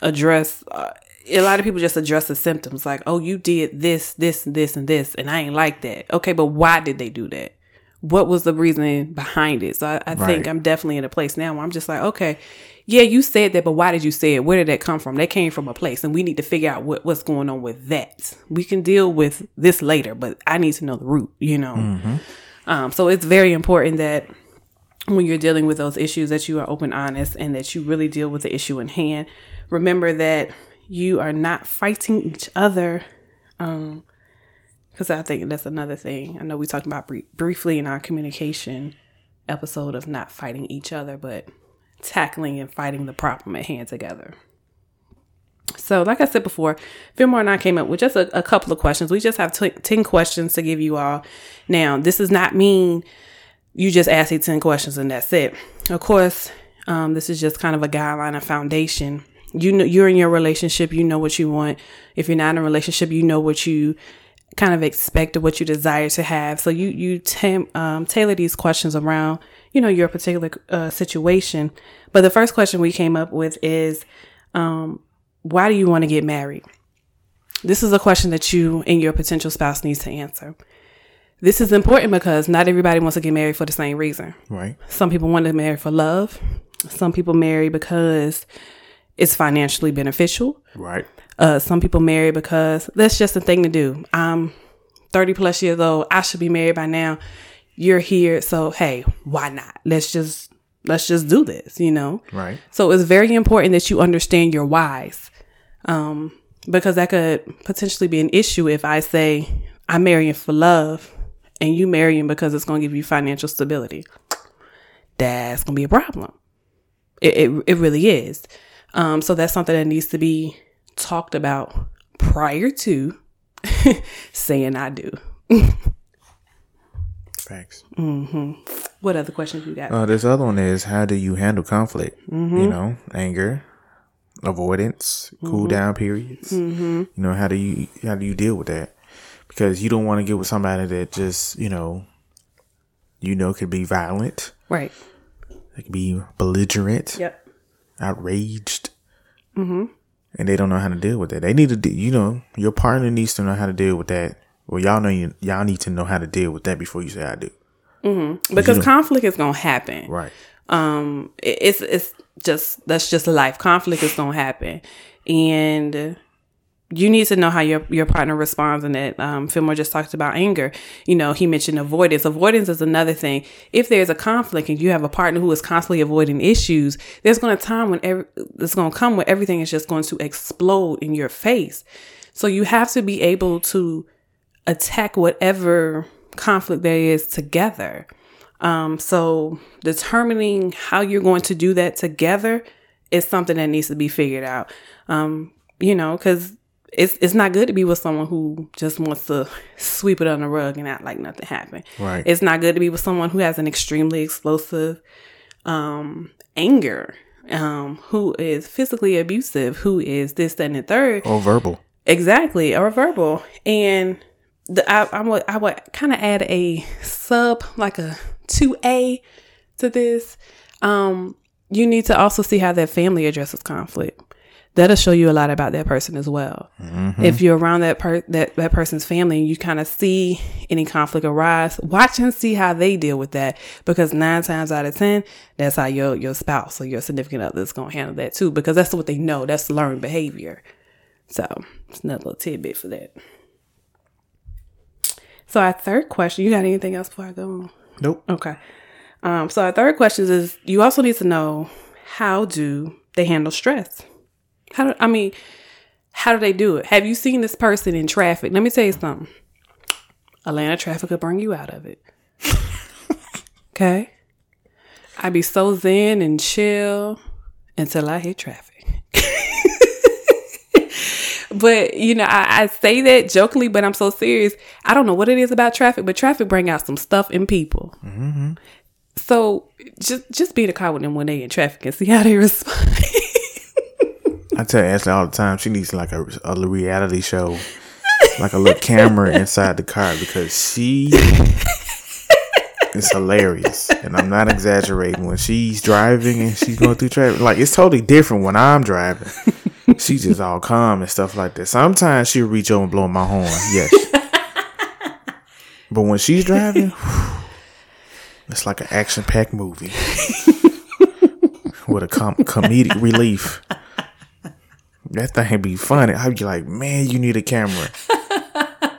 address. Uh, a lot of people just address the symptoms, like, "Oh, you did this, this, and this, and this, and I ain't like that." Okay, but why did they do that? What was the reasoning behind it? So I, I think I'm definitely in a place now where I'm just like, okay, yeah, you said that, but why did you say it? Where did that come from? That came from a place, and we need to figure out what, what's going on with that. We can deal with this later, but I need to know the root, you know. Um, so it's very important that when you're dealing with those issues that you are open, honest, and that you really deal with the issue in hand. Remember that you are not fighting each other. Um, because I think that's another thing. I know we talked about br- briefly in our communication episode of not fighting each other, but tackling and fighting the problem at hand together. So, like I said before, Fillmore and I came up with just a, a couple of questions. We just have t- 10 questions to give you all. Now, this does not mean you just ask these 10 questions and that's it. Of course, um, this is just kind of a guideline, a foundation. You know, you're in your relationship, you know what you want. If you're not in a relationship, you know what you kind of expect or what you desire to have. So you, you tam- um, tailor these questions around, you know, your particular uh, situation. But the first question we came up with is, um, why do you want to get married? This is a question that you and your potential spouse needs to answer. This is important because not everybody wants to get married for the same reason. Right. Some people want to marry for love. Some people marry because it's financially beneficial. Right. Uh, some people marry because that's just a thing to do. I'm 30 plus years old. I should be married by now. You're here. So, hey, why not? Let's just, let's just do this, you know? Right. So it's very important that you understand your whys. Um, because that could potentially be an issue if I say I'm marrying for love and you marrying because it's going to give you financial stability. That's going to be a problem. It, it, it really is. Um, so that's something that needs to be talked about prior to saying I do. Facts. Mm-hmm. What other questions you got? Uh, this other one is how do you handle conflict? You mm-hmm. know, anger, avoidance, cool mm-hmm. down periods. You know, how do you how do you deal with that? Because you don't want to get with somebody that just you know, you know, could be violent, right. they could be belligerent, Yep. outraged, and they don't know how to deal with that. They need to, de- you know, your partner needs to know how to deal with that. Well, y'all know you, y'all need to know how to deal with that before you say I do. Because conflict is going to happen. Right. um it- it's it's just that's just life conflict is gonna happen and you need to know how your your partner responds in it. Um fillmore just talked about anger. You know he mentioned avoidance. Avoidance is another thing. If there's a conflict and you have a partner who is constantly avoiding issues there's going to time when every it's going to come when everything is just going to explode in your face. So you have to be able to attack whatever conflict there is together. Um, so determining how you're going to do that together is something that needs to be figured out. Um, you know, because it's it's not good to be with someone who just wants to sweep it on the rug and act like nothing happened. Right. It's not good to be with someone who has an extremely explosive um anger, um, who is physically abusive, who is this, that, and the third. Or verbal. Exactly, or verbal. And the I, I would I would kind of add a sub like a two A to this. Um, you need to also see how that family addresses conflict. That'll show you a lot about that person as well. If you're around that per- that that person's family, and you kind of see any conflict arise. Watch and see how they deal with that, because nine times out of ten, that's how your your spouse or your significant other is gonna handle that too, because that's what they know. That's learned behavior. So it's another little tidbit for that. So our third question, you got anything else before I go on? Nope. Okay. Um, so our third question is you also need to know how do they handle stress? How do I mean How do they do it? Have you seen this person in traffic? Let me tell you something. Atlanta traffic will bring you out of it. okay? I'd be so zen and chill until I hit traffic. but you know, I, I, say that jokingly, but I'm so serious. I don't know what it is about traffic, but traffic bring out some stuff in people. Mm-hmm. So just just be in the car with them when they in traffic and see how they respond. I tell Ashley all the time she needs like a, a reality show, like a little camera inside the car because she is hilarious, and I'm not exaggerating. When she's driving and she's going through traffic, like it's totally different when I'm driving. She's just all calm and stuff like that. Sometimes she'll reach over and blow my horn. Yes, but when she's driving. It's like an action packed movie with a com- comedic relief. That thing be funny. I'd be like, man, you need a camera.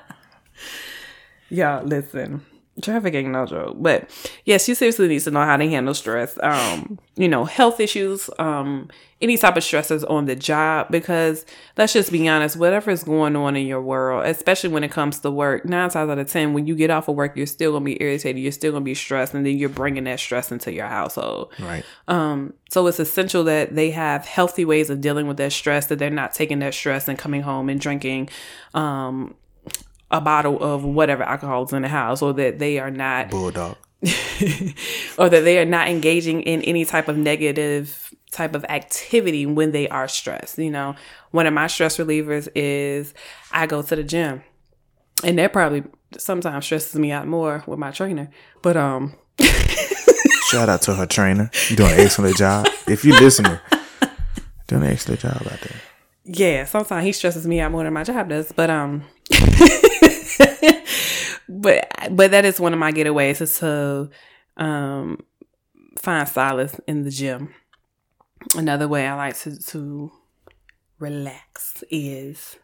Y'all, listen traffic ain't no joke. But yes, she seriously needs to know how to handle stress. Um, you know, health issues, um, any type of stresses on the job, because let's just be honest, whatever is going on in your world, especially when it comes to work, nine times out of ten, when you get off of work, you're still gonna be irritated, you're still gonna be stressed, and then you're bringing that stress into your household. Right. Um, so it's essential that they have healthy ways of dealing with that stress, that they're not taking that stress and coming home and drinking, um, a bottle of whatever alcohol is in the house or that they are not bulldog. or that they are not engaging in any type of negative type of activity when they are stressed. You know one of my stress relievers is i go to the gym and that probably sometimes stresses me out more with my trainer but um shout out to her trainer. You doing an excellent job. If you listening doing an excellent job out there. Yeah sometimes he stresses me out more than my job does but um but but that is one of my getaways is to um, find solace in the gym. Another way I like to to relax is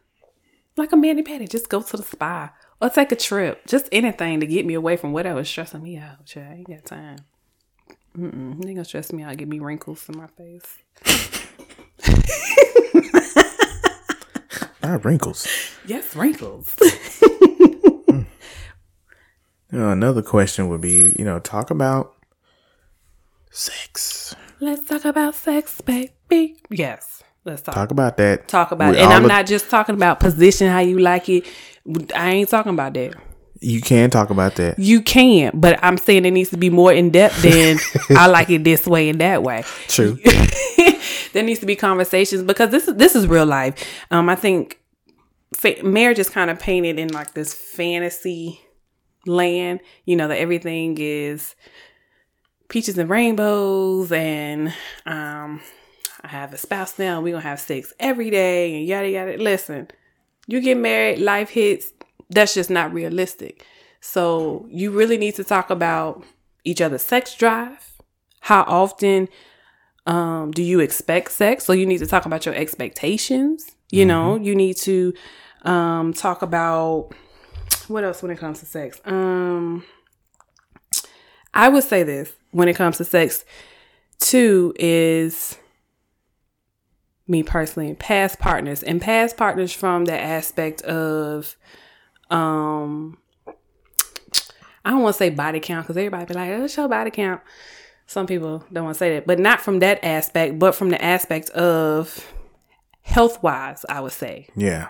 like a mani pedi. Just go to the spa or take a trip. Just anything to get me away from whatever's stressing me out. Child. I ain't got time. Mm-mm. They gonna stress me out. Give me wrinkles in my face. Not wrinkles. Yes, wrinkles. another question would be, you know, talk about sex. Let's talk about sex, baby. Yes. Let's talk. Talk about that. Talk about it. And I'm not just talking about position, how you like it. I ain't talking about that. You can talk about that. You can, but I'm saying it needs to be more in depth than I like it this way and that way. True. there needs to be conversations because this is this is real life. Um, I think fa- marriage is kind of painted in like this fantasy land. You know that everything is peaches and rainbows, and um, I have a spouse now. We gonna have sex every day, and yada yada. Listen, you get married, life hits. That's just not realistic. So you really need to talk about each other's sex drive. How often um, do you expect sex? So you need to talk about your expectations. You mm-hmm. know, you need to um, talk about what else when it comes to sex. Um, I would say this when it comes to sex. Two is me personally, past partners and past partners from the aspect of, um, I don't want to say body count because everybody be like, oh, show body count. Some people don't want to say that, but not from that aspect, but from the aspect of health wise, I would say. Yeah.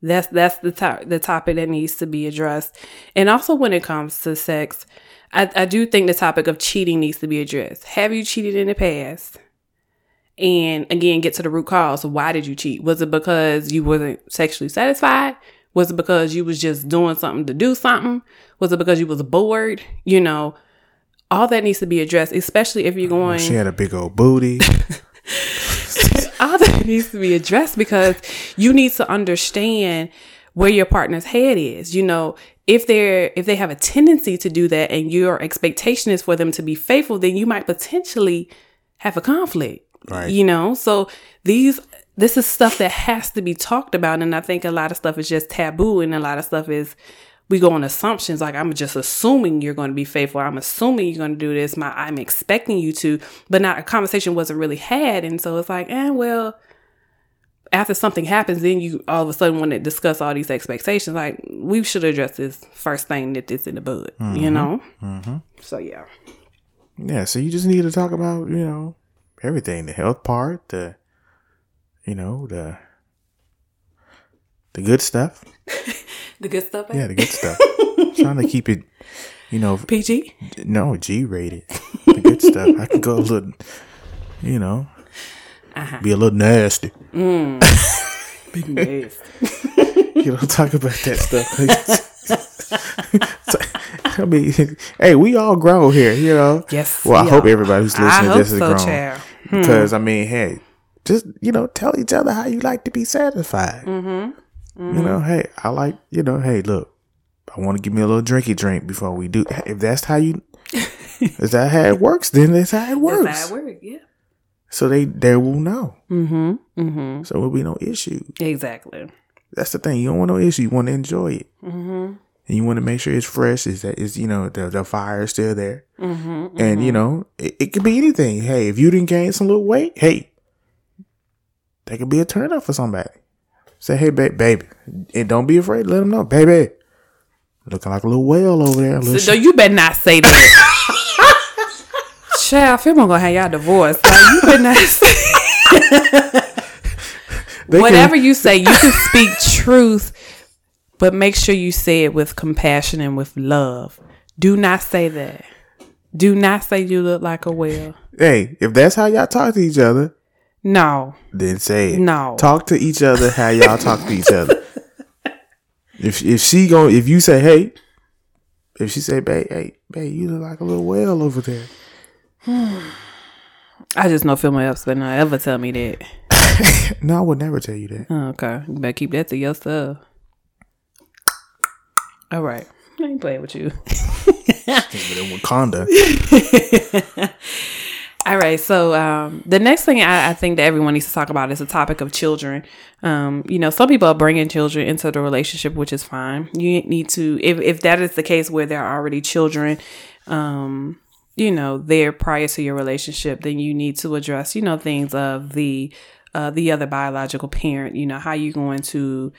That's that's the top the topic that needs to be addressed. And also when it comes to sex, I, I do think the topic of cheating needs to be addressed. Have you cheated in the past? And again, get to the root cause. Why did you cheat? Was it because you wasn't sexually satisfied? Was it because you was just doing something to do something? Was it because you was bored? You know, all that needs to be addressed, especially if you're oh, going. She had a big old booty. needs to be addressed because you need to understand where your partner's head is. You know, if they're if they have a tendency to do that and your expectation is for them to be faithful, then you might potentially have a conflict. Right. You know, so these this is stuff that has to be talked about and I think a lot of stuff is just taboo and a lot of stuff is we go on assumptions like I'm just assuming you're going to be faithful. I'm assuming you're going to do this. My I'm expecting you to, but not a conversation wasn't really had, and so it's like, eh, well, after something happens, then you all of a sudden want to discuss all these expectations. Like we should address this first thing that it's in the bud, you mm-hmm. know. Mm-hmm. So yeah, Yeah, so you just need to talk about, you know, everything. The health part, the you know, the the good stuff. the good stuff. Eh? Yeah, the good stuff. Trying to keep it, you know, PG. no, G rated. The good stuff. I can go a little you know. Uh-huh. Be a little nasty. Mm. Big nasty. You know, talk about that stuff. So, I mean, hey, we all grown here, you know. Yes, Well, I hope are. everybody who's listening to this is so, grown. child. Hmm. Because I mean, hey, just you know, tell each other how you like to be satisfied. Mm-hmm. mm-hmm. You know, hey, I like you know, hey, look, I want to give me a little drinky drink before we do. If that's how you, is that how it works? Then that's how it works. That's how it works. Yeah. So they they will know. Mm-hmm. Mm-hmm. So there'll be no issue. Exactly. That's the thing. You don't want no issue. You want to enjoy it, mm-hmm. and you want to make sure it's fresh. Is that is you know the the fire is still there, Mm-hmm. and you know it, it could be anything. Hey, if you didn't gain some little weight, hey, that could be a turn off for somebody. Say, hey, ba- baby, and don't be afraid. Let them know, baby. Looking like a little whale over there. So you better not say that. Feel I'm gonna have y'all divorced. Like, you say They can- whatever you say. You can speak truth, but make sure you say it with compassion and with love. Do not say that. Do not say you look like a whale. hey, if that's how y'all talk to each other, No. then say it. No. Talk to each other how y'all talk to each other. If if she go if you say hey, if she say babe, hey, babe, you look like a little whale over there. I just know Phil Epps better not ever tell me that. No, I would never tell you that. Oh, okay. You better keep that to yourself. All right. I ain't playing with you. But Wakanda, All right. So um, the next thing I, I think that everyone needs to talk about is the topic of children. Um, you know, some people are bringing children into the relationship, which is fine. You need to, if if that is the case where there are already children, um, you know, there prior to your relationship, then you need to address, you know, things of the uh, the other biological parent. You know, how you're going to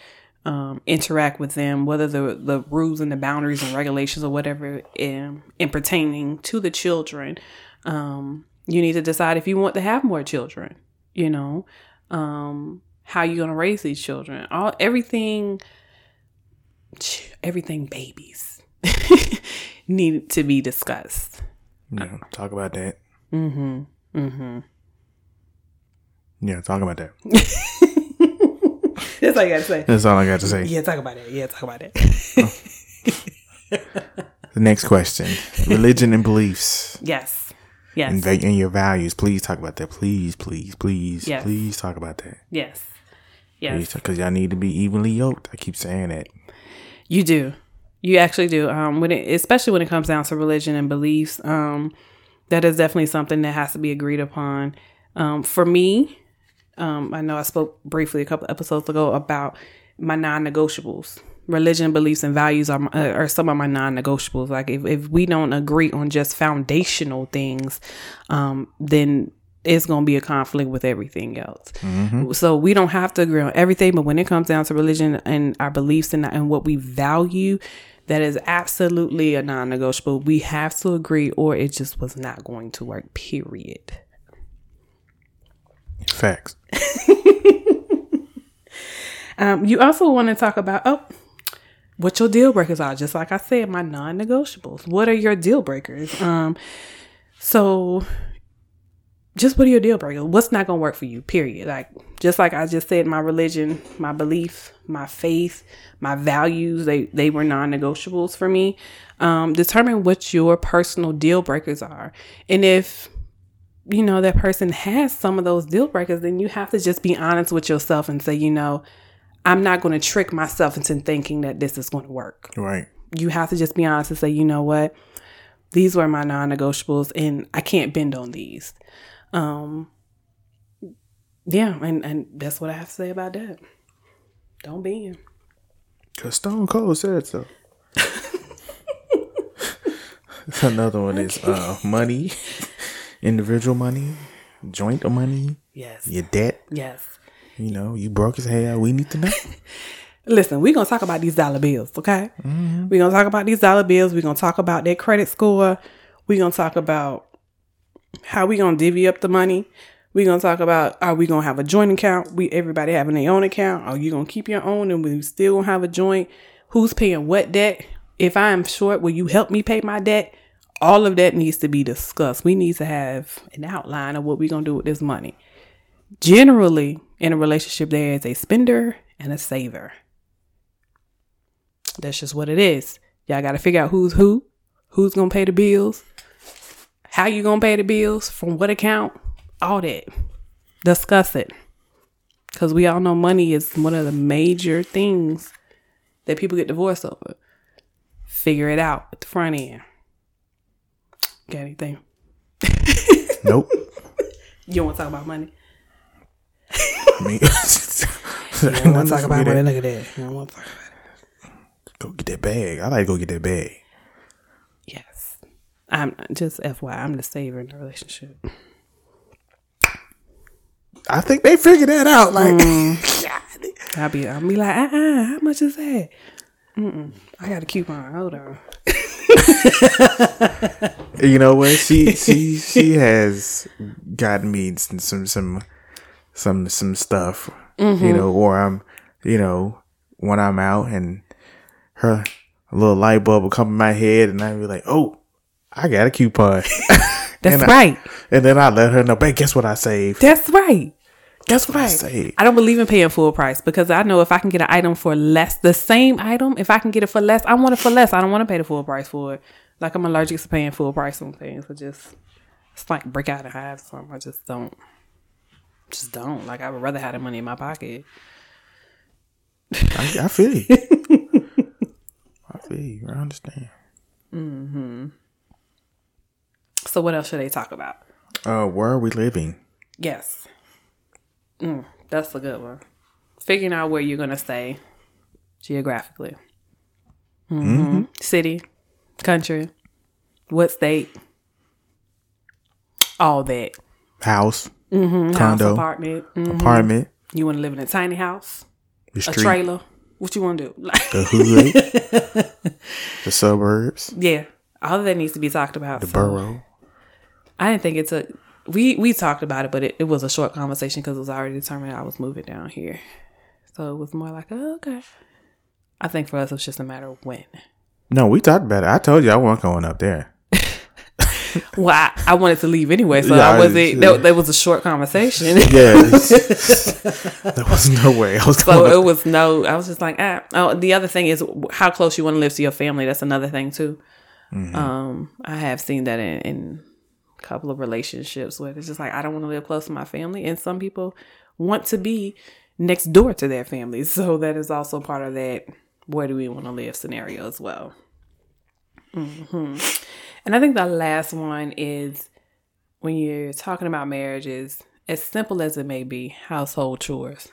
um, interact with them, whether the the rules and the boundaries and regulations or whatever in, in pertaining to the children. Um, you need to decide if you want to have more children. You know, um, how you're gonna raise these children? All everything, everything babies need to be discussed. Yeah, talk about that. Mm-hmm. Mm-hmm. Yeah, talk about that. That's all I gotta say. That's all I got to say. Yeah, talk about it. Yeah, talk about it. The next question: religion and beliefs yes. Yes. and, va- and your values. Please talk about that. Please, please, please, Yes. please talk about that. yes. Yes. Because y'all need to be evenly yoked. I keep saying that. You do. You actually do. Um, when it, especially when it comes down to religion and beliefs, um, that is definitely something that has to be agreed upon. Um, for me, um, I know I spoke briefly a couple episodes ago about my non-negotiables. Religion, beliefs, and values are uh, are some of my non-negotiables. Like if, if we don't agree on just foundational things, um, then it's going to be a conflict with everything else. So we don't have to agree on everything, but when it comes down to religion and our beliefs and, and what we value, that is absolutely a non-negotiable. We have to agree, or it just was not going to work. Period. Facts. Um, you also want to talk about oh, what your deal breakers are. Just like I said, my non-negotiables. What are your deal breakers? Um, so just what are your deal breakers? What's not gonna work for you? Period. Like just like I just said, my religion, my belief, my faith, my values, they they were non-negotiables for me. Um, determine what your personal deal breakers are, and if you know that person has some of those deal breakers, then you have to just be honest with yourself and say, you know, I'm not going to trick myself into thinking that this is going to work. Right. You have to just be honest and say, you know what, these were my non-negotiables, and I can't bend on these. Um, yeah, and and that's what I have to say about that. Don't bend. Cause Stone Cold said so. Another one is uh, money, individual money, joint money, Yes. your debt, Yes. you know, you broke his hell. We need to know. Listen, we're gonna talk about these dollar bills, okay? We're gonna talk about these dollar bills. We're gonna talk about their credit score. We're gonna talk about how we gonna divvy up the money. We're gonna talk about are we gonna have a joint account? We everybody having their own account. Are you gonna keep your own and we still gonna have a joint? Who's paying what debt? If I'm short, will you help me pay my debt? All of that needs to be discussed. We need to have an outline of what we're gonna do with this money. Generally, in a relationship, there is a spender and a saver. That's just what it is. Y'all got to figure out who's who, who's gonna pay the bills, how you gonna pay the bills, from what account, all that. Discuss it, because we all know money is one of the major things that people get divorced over. Figure it out at the front end. Got anything? nope. You don't want to talk about money? I mean, You don't want to talk about money? Look at that. You don't want to talk about it. Go get that bag. I like to go get that bag. I'm just FYI, I'm the saver in the relationship. I think they figured that out. Like, I'll be, I'll be like, uh, uh how much is that? Mm-mm. I got a coupon. Hold on. you know what? She she she has gotten me some some some some, some stuff. You know, or I'm you know when I'm out and her little light bulb will come in my head, and I be like, oh, I got a coupon. That's And I- right. and then I let her know, babe, guess what I saved? That's right. Guess what I Right. saved? I don't believe in paying full price because I know if I can get an item for less, the same item, if I can get it for less, I want it for less. I don't want to pay the full price for it. Like I'm allergic to paying full price on things. I just, it's like break out and have something. I just don't, just don't. Like I would rather have the money in my pocket. I, I feel you. I feel you. I understand. Mm-hmm. So what else should they talk about? Uh, where are we living? Yes. Mm, that's a good one. Figuring out where you're going to stay geographically. hmm City, country, what state, all that. House, House, condo, apartment. Mm. apartment, You want to live in a tiny house, a trailer. What you want to do? The hood, the suburbs, yeah, all of that needs to be talked about. the So, borough. I didn't think it took. We we talked about it, but it, it was a short conversation because it was already determined I was moving down here. So it was more like, oh, okay. I think for us, it was just a matter of when. No, we talked about it. I told you I wasn't going up there. Well, I, I wanted to leave anyway, so Yeah, I was I- it. That, that was a short conversation. Yeah, there was no way I was So it was no. I was just like, ah. Oh, the other thing is how close you want to live to your family. That's another thing too. Um, I have seen that in, in couple of relationships where it's just like I don't want to live close to my family, and some people want to be next door to their families. So that is also part of that. Where do we want to live scenario as well? hmm And I think the last one is when you're talking about marriages, as simple as it may be, household chores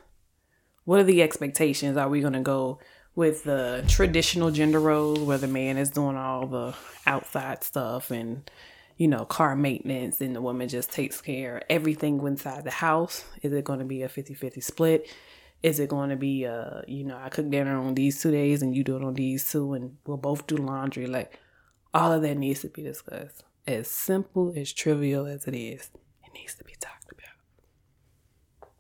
what are the expectations? Are we going to go with the traditional gender roles where the man is doing all the outside stuff and, you know, car maintenance and the woman just takes care of everything inside the house? Is it going to be a 50 50 split? Is it going to be, uh, you know, I cook dinner on these two days and you do it on these two and we'll both do laundry? Like, all of that needs to be discussed. As simple, as trivial as it is, it needs to be talked about.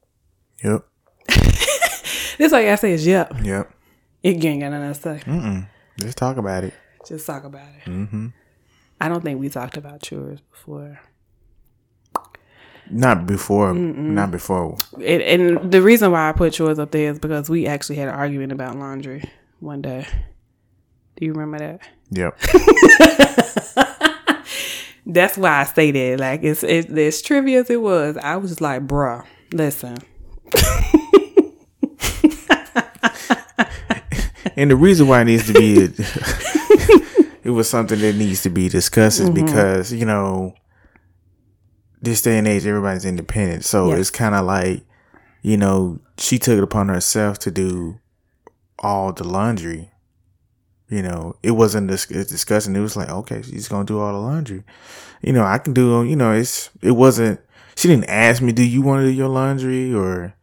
Yep, This all you gotta say is, yep. yep. You ain't got nothing to say. Mm-mm. Let's talk about it. Just talk about it. Mm-hmm. I don't think we talked about chores before. Not before. Not before. And, and the reason why I put chores up there is because we actually had an argument about laundry one day. Do you remember that? Yep. That's why I say that. Like it's it's as trivia as it was. I was like, bruh, listen. And the reason why it needs to be, it was something that needs to be discussed is mm-hmm. because, you know, this day and age, everybody's independent. So Yes. it's kind of like, you know, she took it upon herself to do all the laundry. You know, it wasn't dis- it's discussing. It was like, okay, she's going to do all the laundry. You know, I can do, you know, it's, it wasn't, she didn't ask me, do you want to do your laundry or,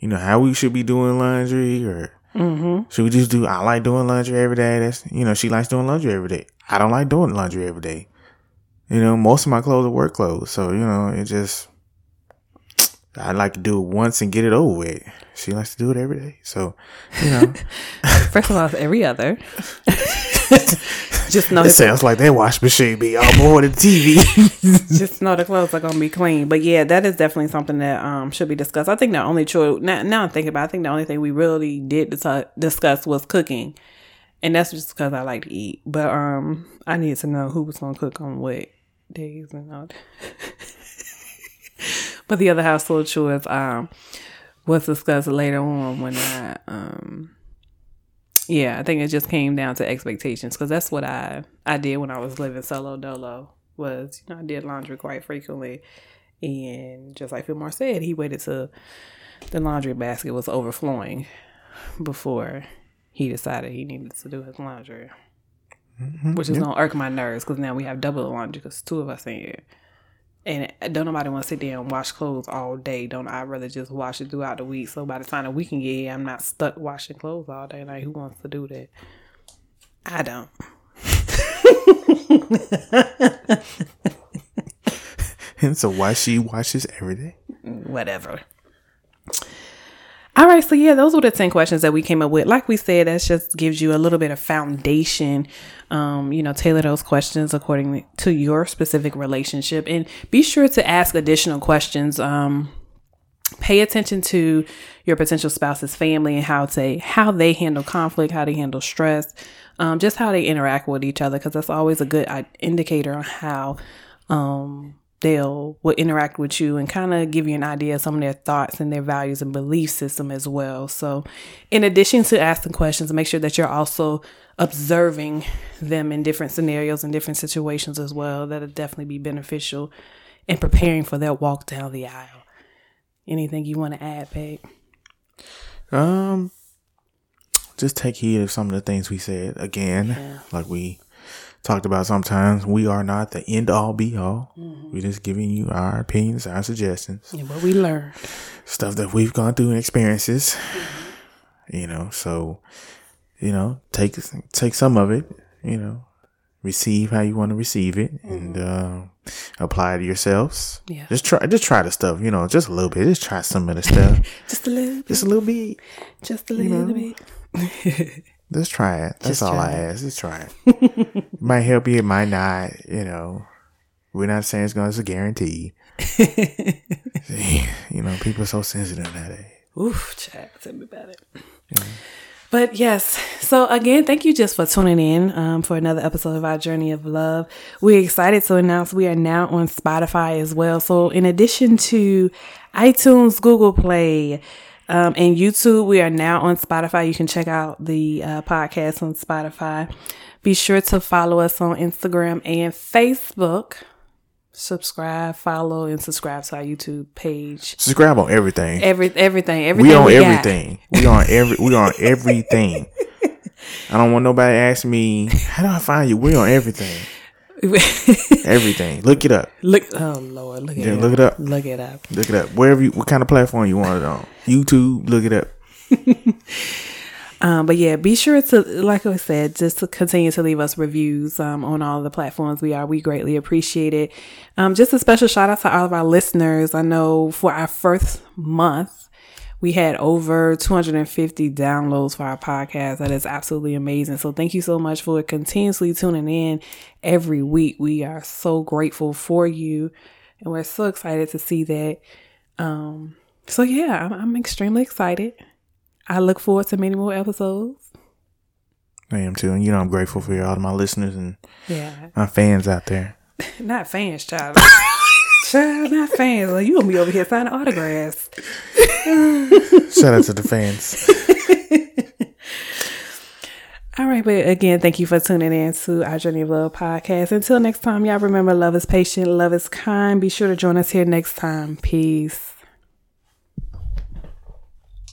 you know, how we should be doing laundry or Mm-hmm. should we just do, I like doing laundry every day. That's, you know, she likes doing laundry every day. I don't like doing laundry every day. You know, most of my clothes are work clothes. So, you know, it just, I like to do it once and get it over with. She likes to do it every day. So, you know, First of all, it's every other. just know it the, sounds like that wash machine be all more than TV. just know the clothes are gonna be clean. But yeah, that is definitely something that um should be discussed. I think the only choice now, now I'm thinking about. It, I think the only thing we really did dis- discuss was cooking, and that's just because I like to eat. But um, I needed to know who was gonna cook on what days and all. that. but the other household chores um was discussed later on when I um yeah, I think it just came down to expectations because that's what I I did when I was living solo dolo. Was you know I did laundry quite frequently, and just like Fillmore said, he waited till the laundry basket was overflowing before he decided he needed to do his laundry, mm-hmm. which is gonna irk my nerves because now we have double the laundry because two of us in here. And don't nobody want to sit there and wash clothes all day. Don't I rather just wash it throughout the week? So by the time the weekend get here, I'm not stuck washing clothes all day. Like who wants to do that? I don't. and so why she washes every day? Whatever. All right, so yeah, those were the 10 questions that we came up with. Like we said, that just gives you a little bit of foundation. Um, you know, tailor those questions according to your specific relationship and be sure to ask additional questions. Um, pay attention to your potential spouse's family and how to how they handle conflict, how they handle stress, um, just how they interact with each other because that's always a good indicator on how um, they'll will interact with you and kind of give you an idea of some of their thoughts and their values and belief system as well. So, in addition to asking questions, make sure that you're also observing them in different scenarios and different situations as well. That'll definitely be beneficial in preparing for their walk down the aisle. Anything you want to add, babe? Um, just take heed of some of the things we said. Again, like we talked about sometimes, we are not the end all be all. Mm-hmm. We're just giving you our opinions, our suggestions, And what we learned. stuff that we've gone through and experiences. Mm-hmm. You know, so you know, take take some of it. You know, receive how you want to receive it, and mm-hmm. uh, apply it to yourselves. Yeah. just try just try the stuff. You know, just a little bit. Just try some of the stuff. Just a little bit. just a little bit. Just a little bit. Just try it. That's Just all I it. ask. Just try it. might help you. It might not. You know, we're not saying it's going to be a guarantee. you know, people are so sensitive nowadays. Oof, chat. Tell me about it. But yes, so again, thank you just for tuning in um, for another episode of our Journey of Love. We're excited to announce we are now on Spotify as well. So, in addition to iTunes, Google Play, um, and YouTube, we are now on Spotify. You can check out the uh, podcast on Spotify. Be sure to follow us on Instagram and Facebook. Subscribe, follow, and subscribe to our YouTube page. Subscribe on everything. Every everything, everything. we on got. everything. We on every. We on everything. I don't want nobody ask me how do I find you. We on everything. Everything. Look it up. look, oh Lord, look Yeah, it. look it up. Look it up. Look it up. Wherever you, what kind of platform you want it on. YouTube. Look it up. Um, but yeah, be sure to, like I said, just to continue to leave us reviews um, on all the platforms we are. We greatly appreciate it. Um, just a special shout out to all of our listeners. I know for our first month, we had over 250 downloads for our podcast. That is absolutely amazing. So thank you so much for continuously tuning in every week. We are so grateful for you, and we're so excited to see that. Um, so yeah, I'm, I'm extremely excited. I look forward to many more episodes. I am too. And you know, I'm grateful for all of my listeners and Yeah, my fans out there. not fans, child. child, not fans. Like, you gonna be over here signing autographs. Shout out to the fans. All right, but again, thank you for tuning in to our Journey of Love podcast. Until next time, y'all remember love is patient, love is kind. Be sure to join us here next time. Peace.